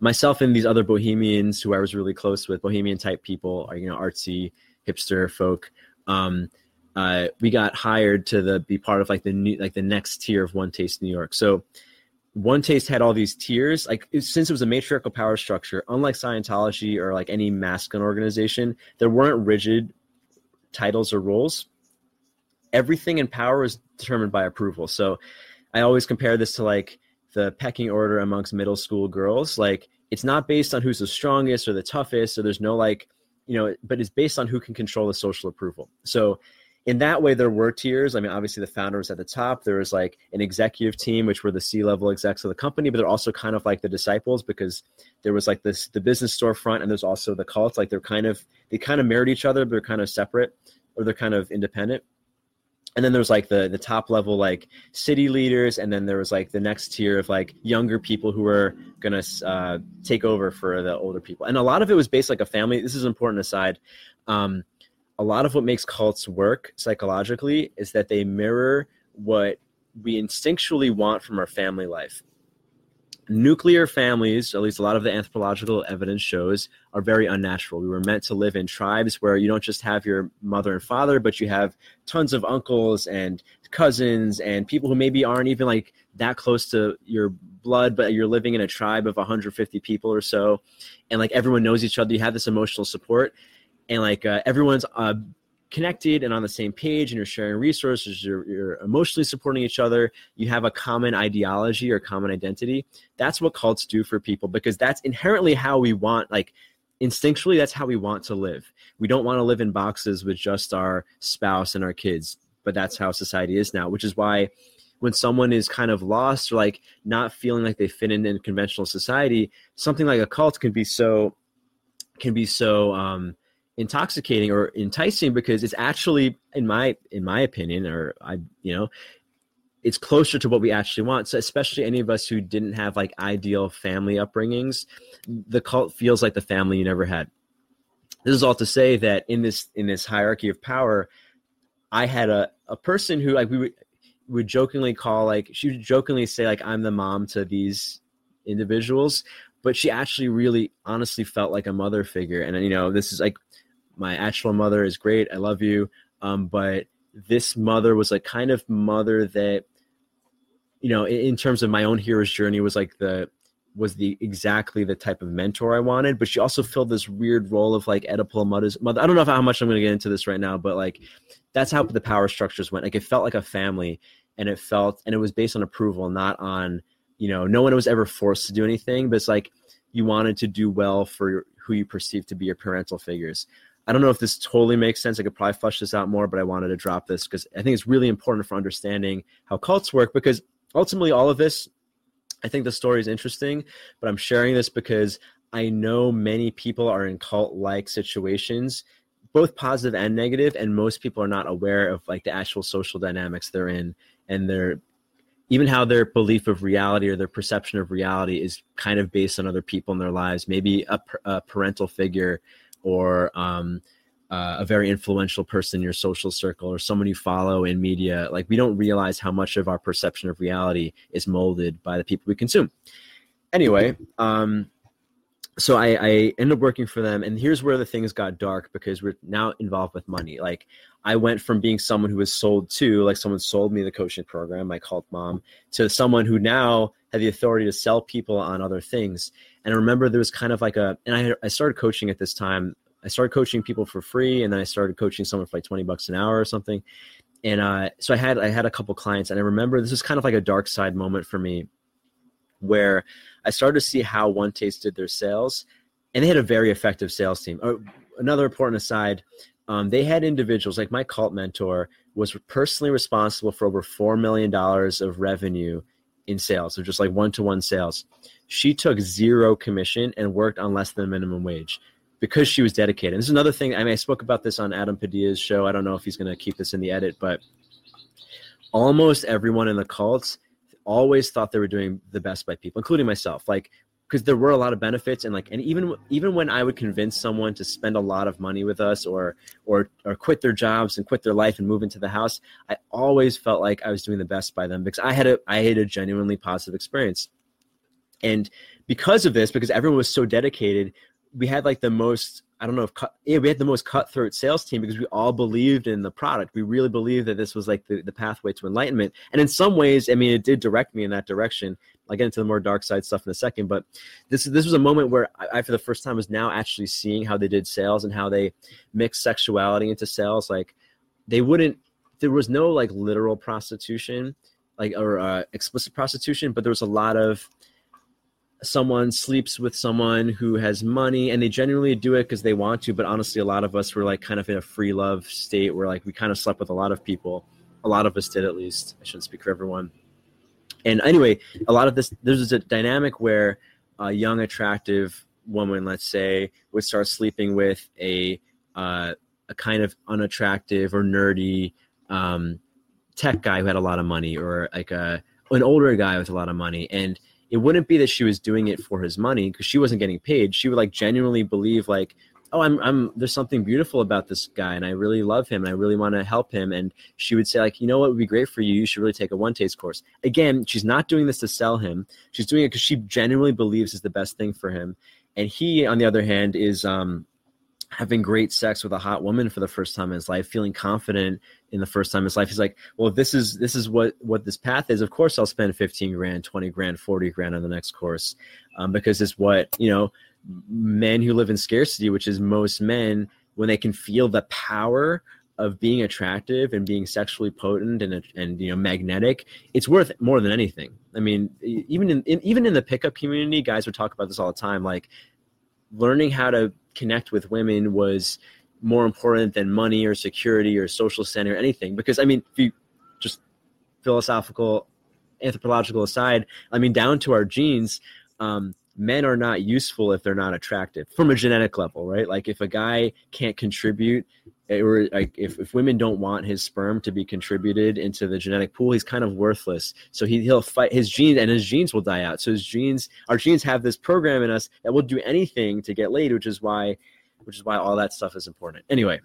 myself and these other bohemians who I was really close with, bohemian type people, are you know artsy hipster folk. Um, uh, we got hired to the be part of like the new like the next tier of One Taste New York. So One Taste had all these tiers. Like since it was a matriarchal power structure, unlike Scientology or like any masculine organization, there weren't rigid titles or roles. Everything in power is determined by approval. So I always compare this to like the pecking order amongst middle school girls. Like it's not based on who's the strongest or the toughest, so there's no like, you know, but it's based on who can control the social approval. So in that way, there were tiers. I mean, obviously the founder was at the top. There was like an executive team, which were the C-level execs of the company, but they're also kind of like the disciples because there was like this the business storefront and there's also the cult. Like they're kind of they kind of married each other, but they're kind of separate or they're kind of independent and then there's like the the top level like city leaders and then there was like the next tier of like younger people who were gonna uh, take over for the older people and a lot of it was based like a family this is an important aside um, a lot of what makes cults work psychologically is that they mirror what we instinctually want from our family life nuclear families, at least a lot of the anthropological evidence shows, are very unnatural. We were meant to live in tribes where you don't just have your mother and father, but you have tons of uncles and cousins and people who maybe aren't even like that close to your blood, but you're living in a tribe of 150 people or so. And like everyone knows each other. You have this emotional support. And like uh, everyone's uh, connected and on the same page and you're sharing resources you're, you're, emotionally supporting each other you have a common ideology or common identity that's what cults do for people because that's inherently how we want like instinctually that's how we want to live. We don't want to live in boxes with just our spouse and our kids but that's how society is now which is why when someone is kind of lost or like not feeling like they fit in in conventional society something like a cult can be so can be so um intoxicating or enticing because it's actually in my in my opinion or i you know it's closer to what we actually want. So especially any of us who didn't have like ideal family upbringings the cult feels like the family you never had. This is all to say that in this in this hierarchy of power i had a, a person who like we would, would jokingly call like she would jokingly say like i'm the mom to these individuals but she actually really honestly felt like a mother figure. And you know this is like my actual mother is great i love you um, but this mother was like kind of mother that you know in, in terms of my own hero's journey was like the was the exactly the type of mentor I wanted, but she also filled this weird role of like Oedipal mother's mother. I don't know how much I'm going to get into this right now, but like that's how the power structures went. Like it felt like a family, and it felt and it was based on approval, not on you know no one was ever forced to do anything, but it's like you wanted to do well for who you perceive to be your parental figures. I don't know if this totally makes sense. I could probably flush this out more, but I wanted to drop this because I think it's really important for understanding how cults work because ultimately all of this I think the story is interesting, but I'm sharing this because I know many people are in cult like situations, both positive and negative, and most people are not aware of like the actual social dynamics they're in and their even how their belief of reality or their perception of reality is kind of based on other people in their lives, maybe a, a parental figure or um, uh, a very influential person in your social circle or someone you follow in media like we don't realize how much of our perception of reality is molded by the people we consume. Anyway um, so I, I ended up working for them and here's where the things got dark because we're now involved with money. Like i went from being someone who was sold to like someone sold me the coaching program my cult mom to someone who now had the authority to sell people on other things and i remember there was kind of like a and i, I started coaching at this time I started coaching people for free, and then I started coaching someone for like twenty bucks an hour or something. And uh, so I had I had a couple clients, and I remember this was kind of like a dark side moment for me, where I started to see how One Taste did their sales, and they had a very effective sales team. Oh, another important aside, um, they had individuals like my cult mentor was personally responsible for over four million dollars of revenue in sales, so just like one to one sales. She took zero commission and worked on less than minimum wage because she was dedicated. this is another thing. I mean, I spoke about this on Adam Padilla's show. I don't know if he's going to keep this in the edit, but almost everyone in the cults always thought they were doing the best by people, including myself. Like, because there were a lot of benefits, and like, and even even when I would convince someone to spend a lot of money with us, or or or quit their jobs and quit their life and move into the house, I always felt like I was doing the best by them because I had a I had a genuinely positive experience, and because of this, because everyone was so dedicated, we had like the most I don't know if cut, yeah, we had the most cutthroat sales team because we all believed in the product. We really believed that this was like the, the pathway to enlightenment. And in some ways, I mean, it did direct me in that direction. I'll get into the more dark side stuff in a second, but this this was a moment where I, I for the first time was now actually seeing how they did sales and how they mixed sexuality into sales. Like they wouldn't, there was no like literal prostitution, like or uh, explicit prostitution, but there was a lot of someone sleeps with someone who has money and they genuinely do it because they want to but honestly a lot of us were like kind of in a free love state where like we kind of slept with a lot of people. A lot of us did at least. I shouldn't speak for everyone. And anyway a lot of this there's a dynamic where a young attractive woman let's say would start sleeping with a uh, a kind of unattractive or nerdy um, tech guy who had a lot of money or like a an older guy with a lot of money. And it wouldn't be that she was doing it for his money because she wasn't getting paid. She would like genuinely believe like, oh, I'm, I'm, there's something beautiful about this guy and I really love him and I really want to help him. And she would say like, you know what would be great for you? You should really take a one taste course. Again, she's not doing this to sell him. She's doing it because she genuinely believes is the best thing for him. And he, on the other hand, is, um, having great sex with a hot woman for the first time in his life, feeling confident in the first time in his life. He's like, well, this is this is what what this path is. Of course, I'll spend fifteen grand, twenty grand, forty grand on the next course, um, because it's what you know. Men who live in scarcity, which is most men, when they can feel the power of being attractive and being sexually potent and and you know magnetic, it's worth more than anything. I mean, even in, in even in the pickup community, guys would talk about this all the time. Like learning how to connect with women was more important than money or security or social standing or anything. Because I mean, if you just philosophical, anthropological aside, I mean, down to our genes, um, men are not useful if they're not attractive from a genetic level, right? Like if a guy can't contribute, eh, or like if, if women don't want his sperm to be contributed into the genetic pool, he's kind of worthless. So he, he'll fight his genes and his genes will die out. So his genes, our genes have this program in us that will do anything to get laid, which is why, which is why all that stuff is important. Anyway,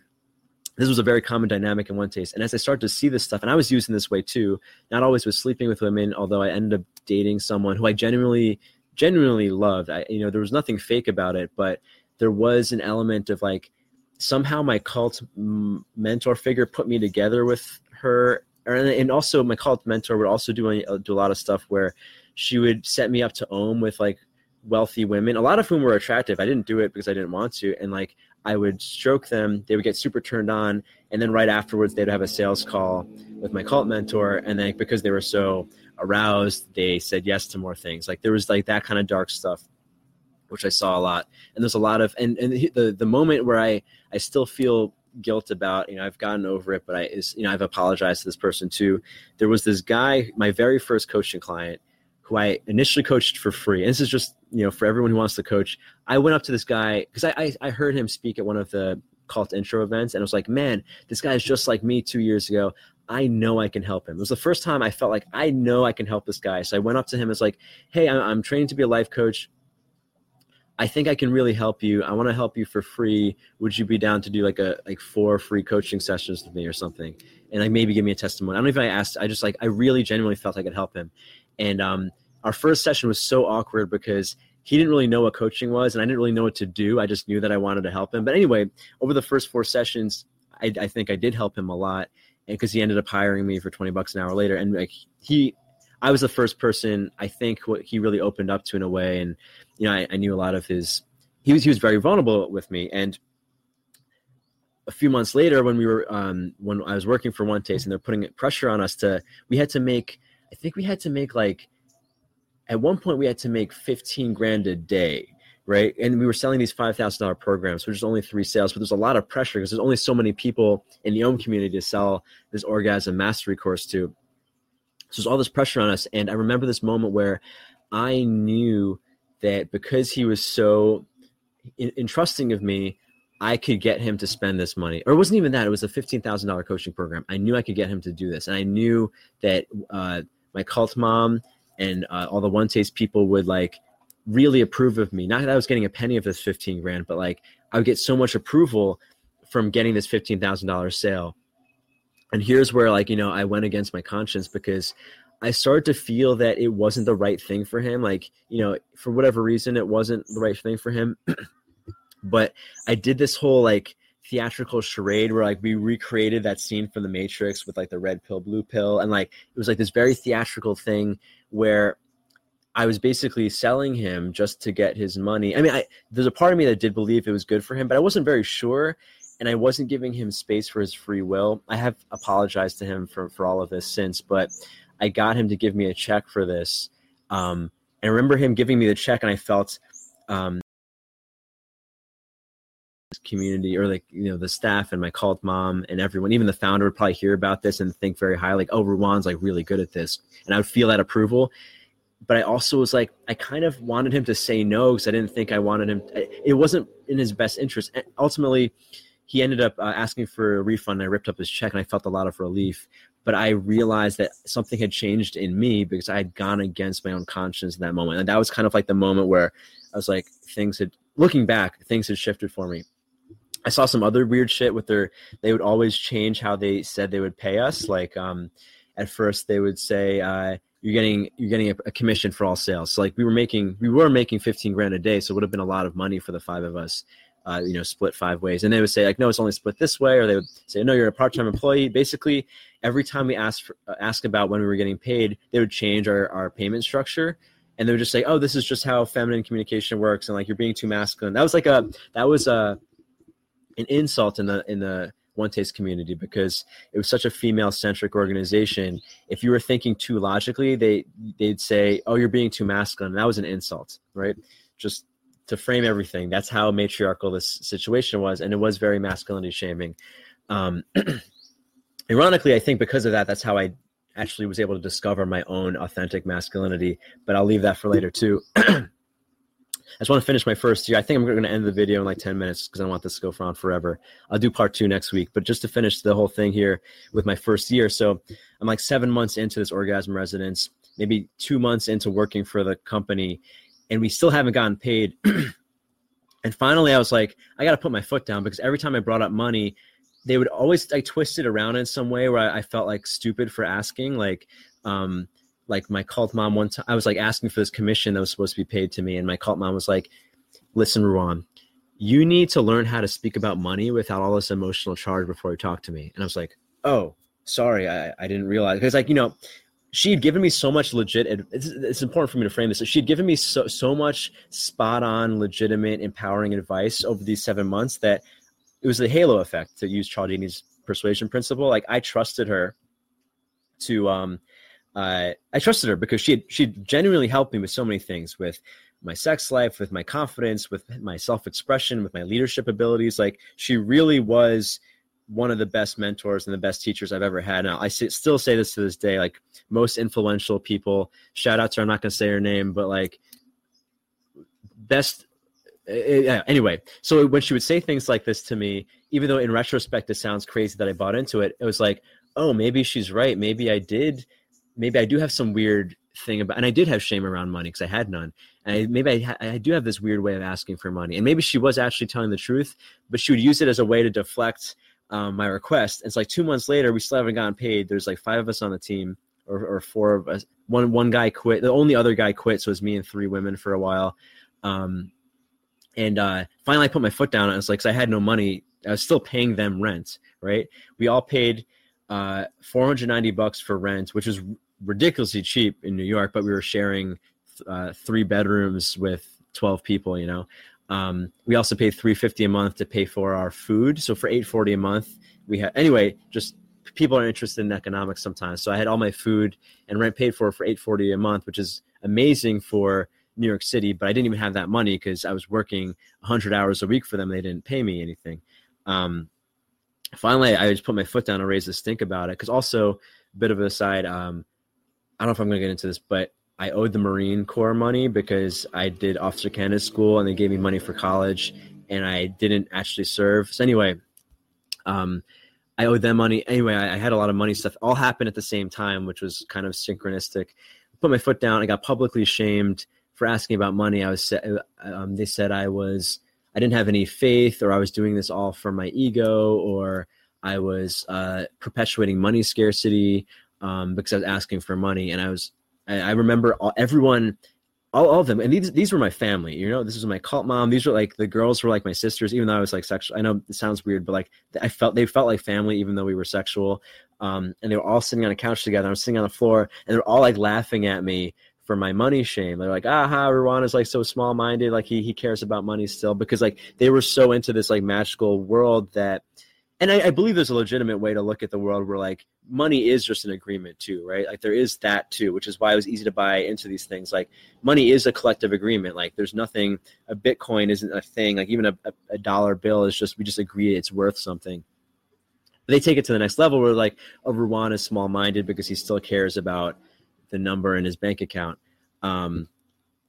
this was a very common dynamic in one taste. And as I started to see this stuff, and I was using this way too, not always with sleeping with women, although I ended up dating someone who I genuinely genuinely loved. I, you know, there was nothing fake about it, but there was an element of like somehow my cult mentor figure put me together with her, er, and also my cult mentor would also do a, uh, do a lot of stuff where she would set me up to OM with like wealthy women, a lot of whom were attractive. I didn't do it because I didn't want to. And like I would stroke them, they would get super turned on. And then right afterwards, they'd have a sales call with my cult mentor. And then because they were so aroused, they said yes to more things. Like there was like that kind of dark stuff, which I saw a lot. And there's a lot of, and, and the, the moment where I, I still feel guilt about, you know, I've gotten over it, but I, is, you know, I've apologized to this person too. There was this guy, my very first coaching client, who I initially coached for free. And this is just, you know, for everyone who wants to coach. I went up to this guy because I, I, I heard him speak at one of the cult intro events and I was like, man, this guy is just like me two years ago. I know I can help him. It was the first time I felt like I know I can help this guy. So I went up to him. It's like, hey, I'm, training to be a life coach. I think I can really help you. I want to help you for free. Would you be down to do like a like four free coaching sessions with me or something? And like maybe give me a testimony. I don't know if I asked. I just like I really genuinely felt I could help him. And um, our first session was so awkward because he didn't really know what coaching was, and I didn't really know what to do. I just knew that I wanted to help him. But anyway, over the first four sessions, I, I think I did help him a lot, because he ended up hiring me for twenty bucks an hour later, and like he, I was the first person I think what he really opened up to in a way, and you know I, I knew a lot of his. He was he was very vulnerable with me, and a few months later when we were um, when I was working for One Taste and they're putting pressure on us to we had to make I think we had to make like at one point we had to make 15 grand a day right and we were selling these $5000 programs which is only three sales but there's a lot of pressure because there's only so many people in the OM community to sell this orgasm mastery course to so there's all this pressure on us and i remember this moment where i knew that because he was so entrusting of me I could get him to spend this money. Or it wasn't even that. It was a $15,000 coaching program. I knew I could get him to do this. And I knew that uh, my cult mom and uh, all the one taste people would like really approve of me. Not that I was getting a penny of this 15 grand, but like I would get so much approval from getting this $15,000 sale. And here's where like, you know, I went against my conscience because I started to feel that it wasn't the right thing for him. Like, you know, for whatever reason, it wasn't the right thing for him. but I did this whole like theatrical charade where like we recreated that scene from the Matrix with like the red pill, blue pill, and like it was like this very theatrical thing where I was basically selling him just to get his money. I mean, I, there's a part of me that did believe it was good for him, but I wasn't very sure, and I wasn't giving him space for his free will. I have apologized to him for for all of this since, but I got him to give me a check for this. Um, and I remember him giving me the check, and I felt um, community or like you know the staff and my cult mom and everyone even the founder would probably hear about this and think very high like oh Ruwan's like really good at this and I would feel that approval but I also was like I kind of wanted him to say no because I didn't think I wanted him it wasn't in his best interest. And ultimately he ended up uh, asking for a refund I ripped up his check and I felt a lot of relief. But I realized that something had changed in me because I had gone against my own conscience in that moment. And that was kind of like the moment where I was like things had looking back things had shifted for me. I saw some other weird shit with their they would always change how they said they would pay us. Like um at first they would say uh you're getting you're getting a, a, commission for all sales. So like we were making we were making 15 grand a day, so it would have been a lot of money for the five of us. Uh, you know, split five ways, and they would say like, no, it's only split this way, or they would say, no, you're a part-time employee. Basically, every time we asked for, uh, ask about when we were getting paid, they would change our, our payment structure, and they would just say, oh, this is just how feminine communication works, and like you're being too masculine. That was like a that was a an insult in the in the one taste community because it was such a female centric organization. If you were thinking too logically they they'd say oh you're being too masculine. And that was an insult right? Just to frame everything that's how matriarchal this situation was and it was very masculinity shaming. Um, ironically i think because of that that's how i actually was able to discover my own authentic masculinity but i'll leave that for later too I just want to finish my first year. I think I'm going to end the video in like 10 minutes because I don't want this to go for on forever. I'll do part two next week. But just to finish the whole thing here with my first year. So I'm like seven months into this orgasm residence, maybe two months into working for the company, and we still haven't gotten paid. and finally, I was like, I got to put my foot down because every time I brought up money, they would always like twist it around in some way where I, I felt like stupid for asking. Like, um, like my cult mom one time I was like asking for this commission that was supposed to be paid to me and my cult mom was like listen Ruwan you need to learn how to speak about money without all this emotional charge before you talk to me. And I was like oh sorry I, I didn't realize because like you know she had given me so much legit it's, it's, important for me to frame this she'd given me so, so much spot on legitimate empowering advice over these seven months that it was the halo effect to use cialdini's persuasion principle like i trusted her to um uh, i trusted her because she had she genuinely helped me with so many things with my sex life with my confidence with my self-expression with my leadership abilities like she really was one of the best mentors and the best teachers I've ever had. Now I still say this to this day, like most influential people. Shout out to her, I'm not gonna say her name, but like best. Eh, eh, yeah. Anyway, so when she would say things like this to me, even though in retrospect it sounds crazy that I bought into it, it was like, oh, maybe she's right. Maybe I did. Maybe I do have some weird thing about, and I did have shame around money because I had none. And I, maybe I, I do have this weird way of asking for money, and maybe she was actually telling the truth, but she would use it as a way to deflect um, my request. And it's like two months later, we still haven't gotten paid. There's like five of us on the team, or, or four of us. One one guy quit. The only other guy quit, so it was me and three women for a while. Um, and uh, finally, I put my foot down. And it's like, I had no money. I was still paying them rent. Right? We all paid uh, 490 bucks for rent, which was ridiculously cheap in New York, but we were sharing uh, three bedrooms with 12 people. You know, um, we also pay 350 a month to pay for our food. So for 840 a month, we had anyway, just people are interested in economics sometimes. So I had all my food and rent paid for for 840 a month, which is amazing for New York City, but I didn't even have that money because I was working 100 hours a week for them. They didn't pay me anything. Um, finally, I just put my foot down and raised a stink about it. Because also, a bit of an aside, um, I don't know if I'm going to get into this, but I owed the Marine Corps money because I did officer candidate school and they gave me money for college and I didn't actually serve. So anyway, um, I owed them money. Anyway, I, I, had a lot of money stuff all happened at the same time, which was kind of synchronistic. Put my foot down. I got publicly shamed for asking about money. I was um, they said I was I didn't have any faith or I was doing this all for my ego or I was uh, perpetuating money scarcity um, because I was asking for money and I was I, remember all, everyone, all, all of them, and these these were my family. You know, this was my cult mom. These were like the girls were like my sisters, even though I was like sexual. I know it sounds weird, but like I felt they felt like family, even though we were sexual. Um, and they were all sitting on a couch together. I was sitting on the floor, and they're all like laughing at me for my money shame. They're like, aha, Ruwan is like so small minded, like he he cares about money still because like they were so into this like magical world that and I, I, believe there's a legitimate way to look at the world where like money is just an agreement too, right? Like there is that too, which is why it was easy to buy into these things. Like money is a collective agreement. Like there's nothing. A Bitcoin isn't a thing. Like even a, a, dollar bill is just we just agree it's worth something. But they take it to the next level where like a Ruwan is small minded because he still cares about the number in his bank account. Um,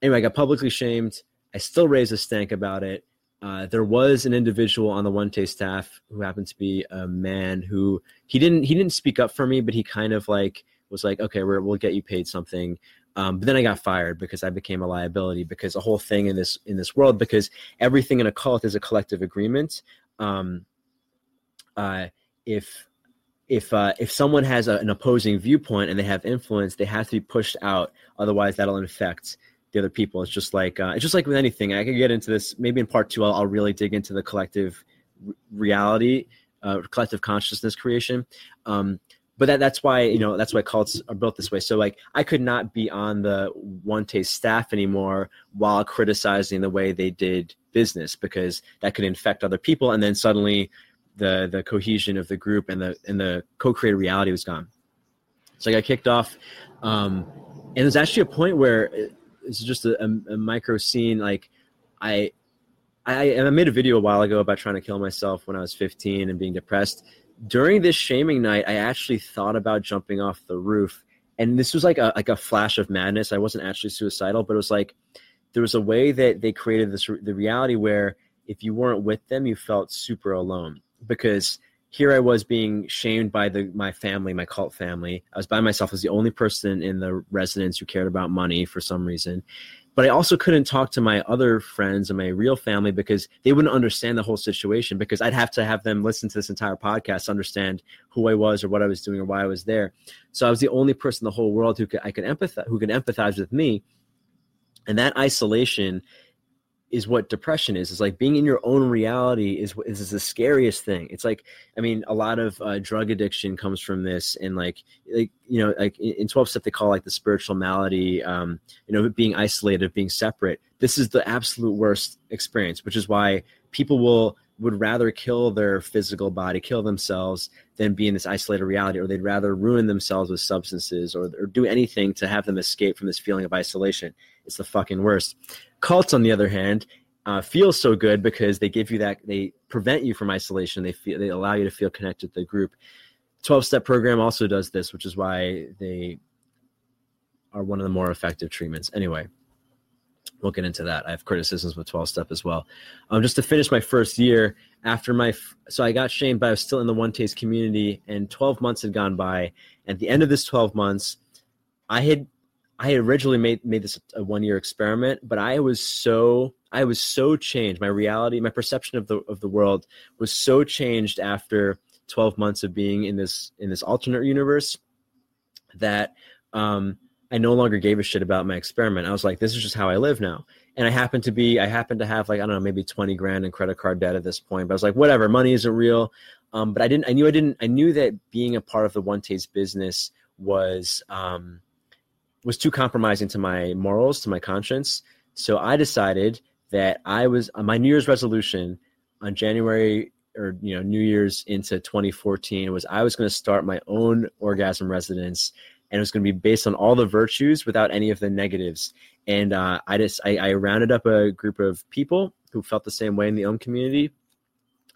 anyway, I got publicly shamed. I still raise a stank about it uh, there was an individual on the one taste staff who happened to be a man who he didn't he didn't speak up for me, but he kind of like was like, okay, we will get you paid something. Um, but then I got fired because I became a liability because the whole thing in this in this world because everything in a cult is a collective agreement. Um, uh, if if uh, if someone has a, an opposing viewpoint and they have influence, they have to be pushed out. Otherwise, that'll infect the other people. It's just like uh, it's just like with anything. I could get into this maybe in part two. I'll, I'll really dig into the collective reality, uh, collective consciousness creation. Um, but that, that's why you know that's why cults are built this way. So like I could not be on the One Taste staff anymore while criticizing the way they did business because that could infect other people, and then suddenly the the cohesion of the group and the and the co-created reality was gone. So I got kicked off, um, and there's actually a point where is just a, a, a micro scene. Like I, I, I made a video a while ago about trying to kill myself when I was 15 and being depressed. During this shaming night, I actually thought about jumping off the roof, and this was like a like a flash of madness. I wasn't actually suicidal, but it was like there was a way that they created this the reality where if you weren't with them, you felt super alone because here I was being shamed by the my family, my cult family. I was by myself. I was the only person in the residence who cared about money for some reason. But I also couldn't talk to my other friends and my real family because they wouldn't understand the whole situation because I'd have to have them listen to this entire podcast to understand who I was or what I was doing or why I was there. So I was the only person in the whole world who could I could empathize who could empathize with me. And that isolation is what depression is. It's like being in your own reality is is the scariest thing. It's like I mean, a lot of uh, drug addiction comes from this, and like like you know, like in twelve step they call like the spiritual malady. Um, you know, being isolated, being separate. This is the absolute worst experience, which is why people will would rather kill their physical body, kill themselves, than be in this isolated reality, or they'd rather ruin themselves with substances or, or do anything to have them escape from this feeling of isolation. It's the fucking worst. Cults, on the other hand, uh, feel so good because they give you that, they prevent you from isolation. They feel, they allow you to feel connected to the group. 12 step program also does this, which is why they are one of the more effective treatments. Anyway, we'll get into that. I have criticisms with 12 step as well. Um, just to finish my first year after my, so I got shamed, but I was still in the one taste community and 12 months had gone by. At the end of this 12 months, I had, I had originally made, made this a one year experiment, but I was so, I was so changed. My reality, my perception of the, of the world was so changed after 12 months of being in this, in this alternate universe that, um, I no longer gave a shit about my experiment. I was like, this is just how I live now. And I happened to be, I happened to have like, I don't know, maybe 20 grand in credit card debt at this point. But I was like, whatever, money isn't real. Um, but I didn't, I knew I didn't, I knew that being a part of the one taste business was, um, was too compromising to my morals, to my conscience. So I decided that I was, uh, my New Year's resolution on January or, you know, New Year's into 2014 was I was going to start my own orgasm residence and it was going to be based on all the virtues without any of the negatives. And uh, I just I, I, rounded up a group of people who felt the same way in the Om community.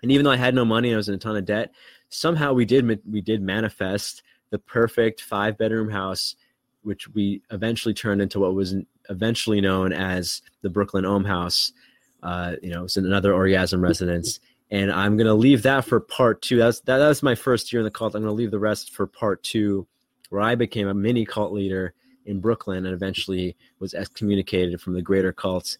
And even though I had no money, I was in a ton of debt. Somehow we did we did manifest the perfect five bedroom house, which we eventually turned into what was eventually known as the Brooklyn Om House. Uh, you know, it's another orgasm residence. And I'm gonna leave that for part two. That's that, that was my first year in the cult. I'm gonna leave the rest for part two where I became a mini cult leader in Brooklyn and eventually was excommunicated from the greater cults.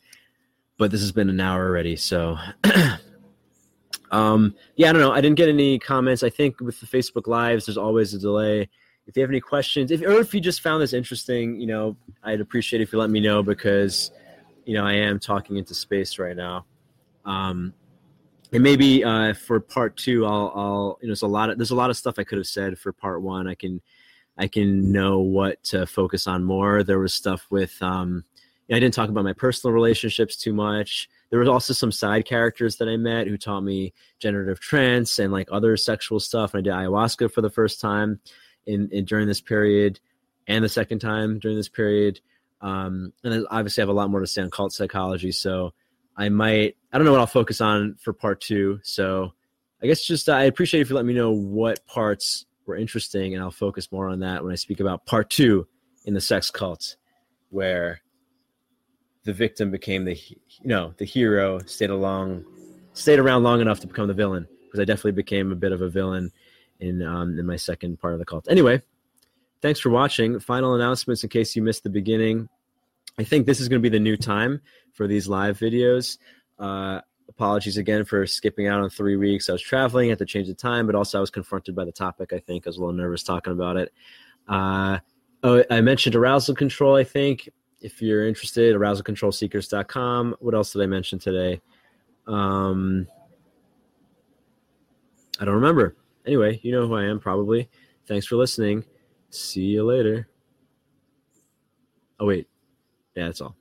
But this has been an hour already, so um, yeah, I don't know. I didn't get any comments. I think with the Facebook lives, there's always a delay. If you have any questions, if or if you just found this interesting, you know, I'd appreciate if you let me know because you know I am talking into space right now. Um, and maybe uh, for part two, I'll, I'll you know, there's a lot of there's a lot of stuff I could have said for part one. I can I can know what to focus on more. There was stuff with um, I didn't talk about my personal relationships too much. There was also some side characters that I met who taught me generative trance and like other sexual stuff. And I did ayahuasca for the first time in, in during this period, and the second time during this period. Um, and obviously, I have a lot more to say on cult psychology. So I might I don't know what I'll focus on for part two. So I guess just uh, I appreciate if you let me know what parts were interesting, and I'll focus more on that when I speak about part two in the sex cult, where the victim became the you know the hero, stayed along, stayed around long enough to become the villain. Because I definitely became a bit of a villain in um, in my second part of the cult. Anyway, thanks for watching. Final announcements in case you missed the beginning. I think this is going to be the new time for these live videos. Uh, apologies again for skipping out on three weeks. I was traveling, had to change the time, but also I was confronted by the topic. I think I was a little nervous talking about it. Uh, oh, I mentioned arousal control. I think if you're interested, arousalcontrolseekers.com. What else did I mention today? Um, I don't remember. Anyway, you know who I am probably. Thanks for listening. See you later. Oh wait, yeah, that's all.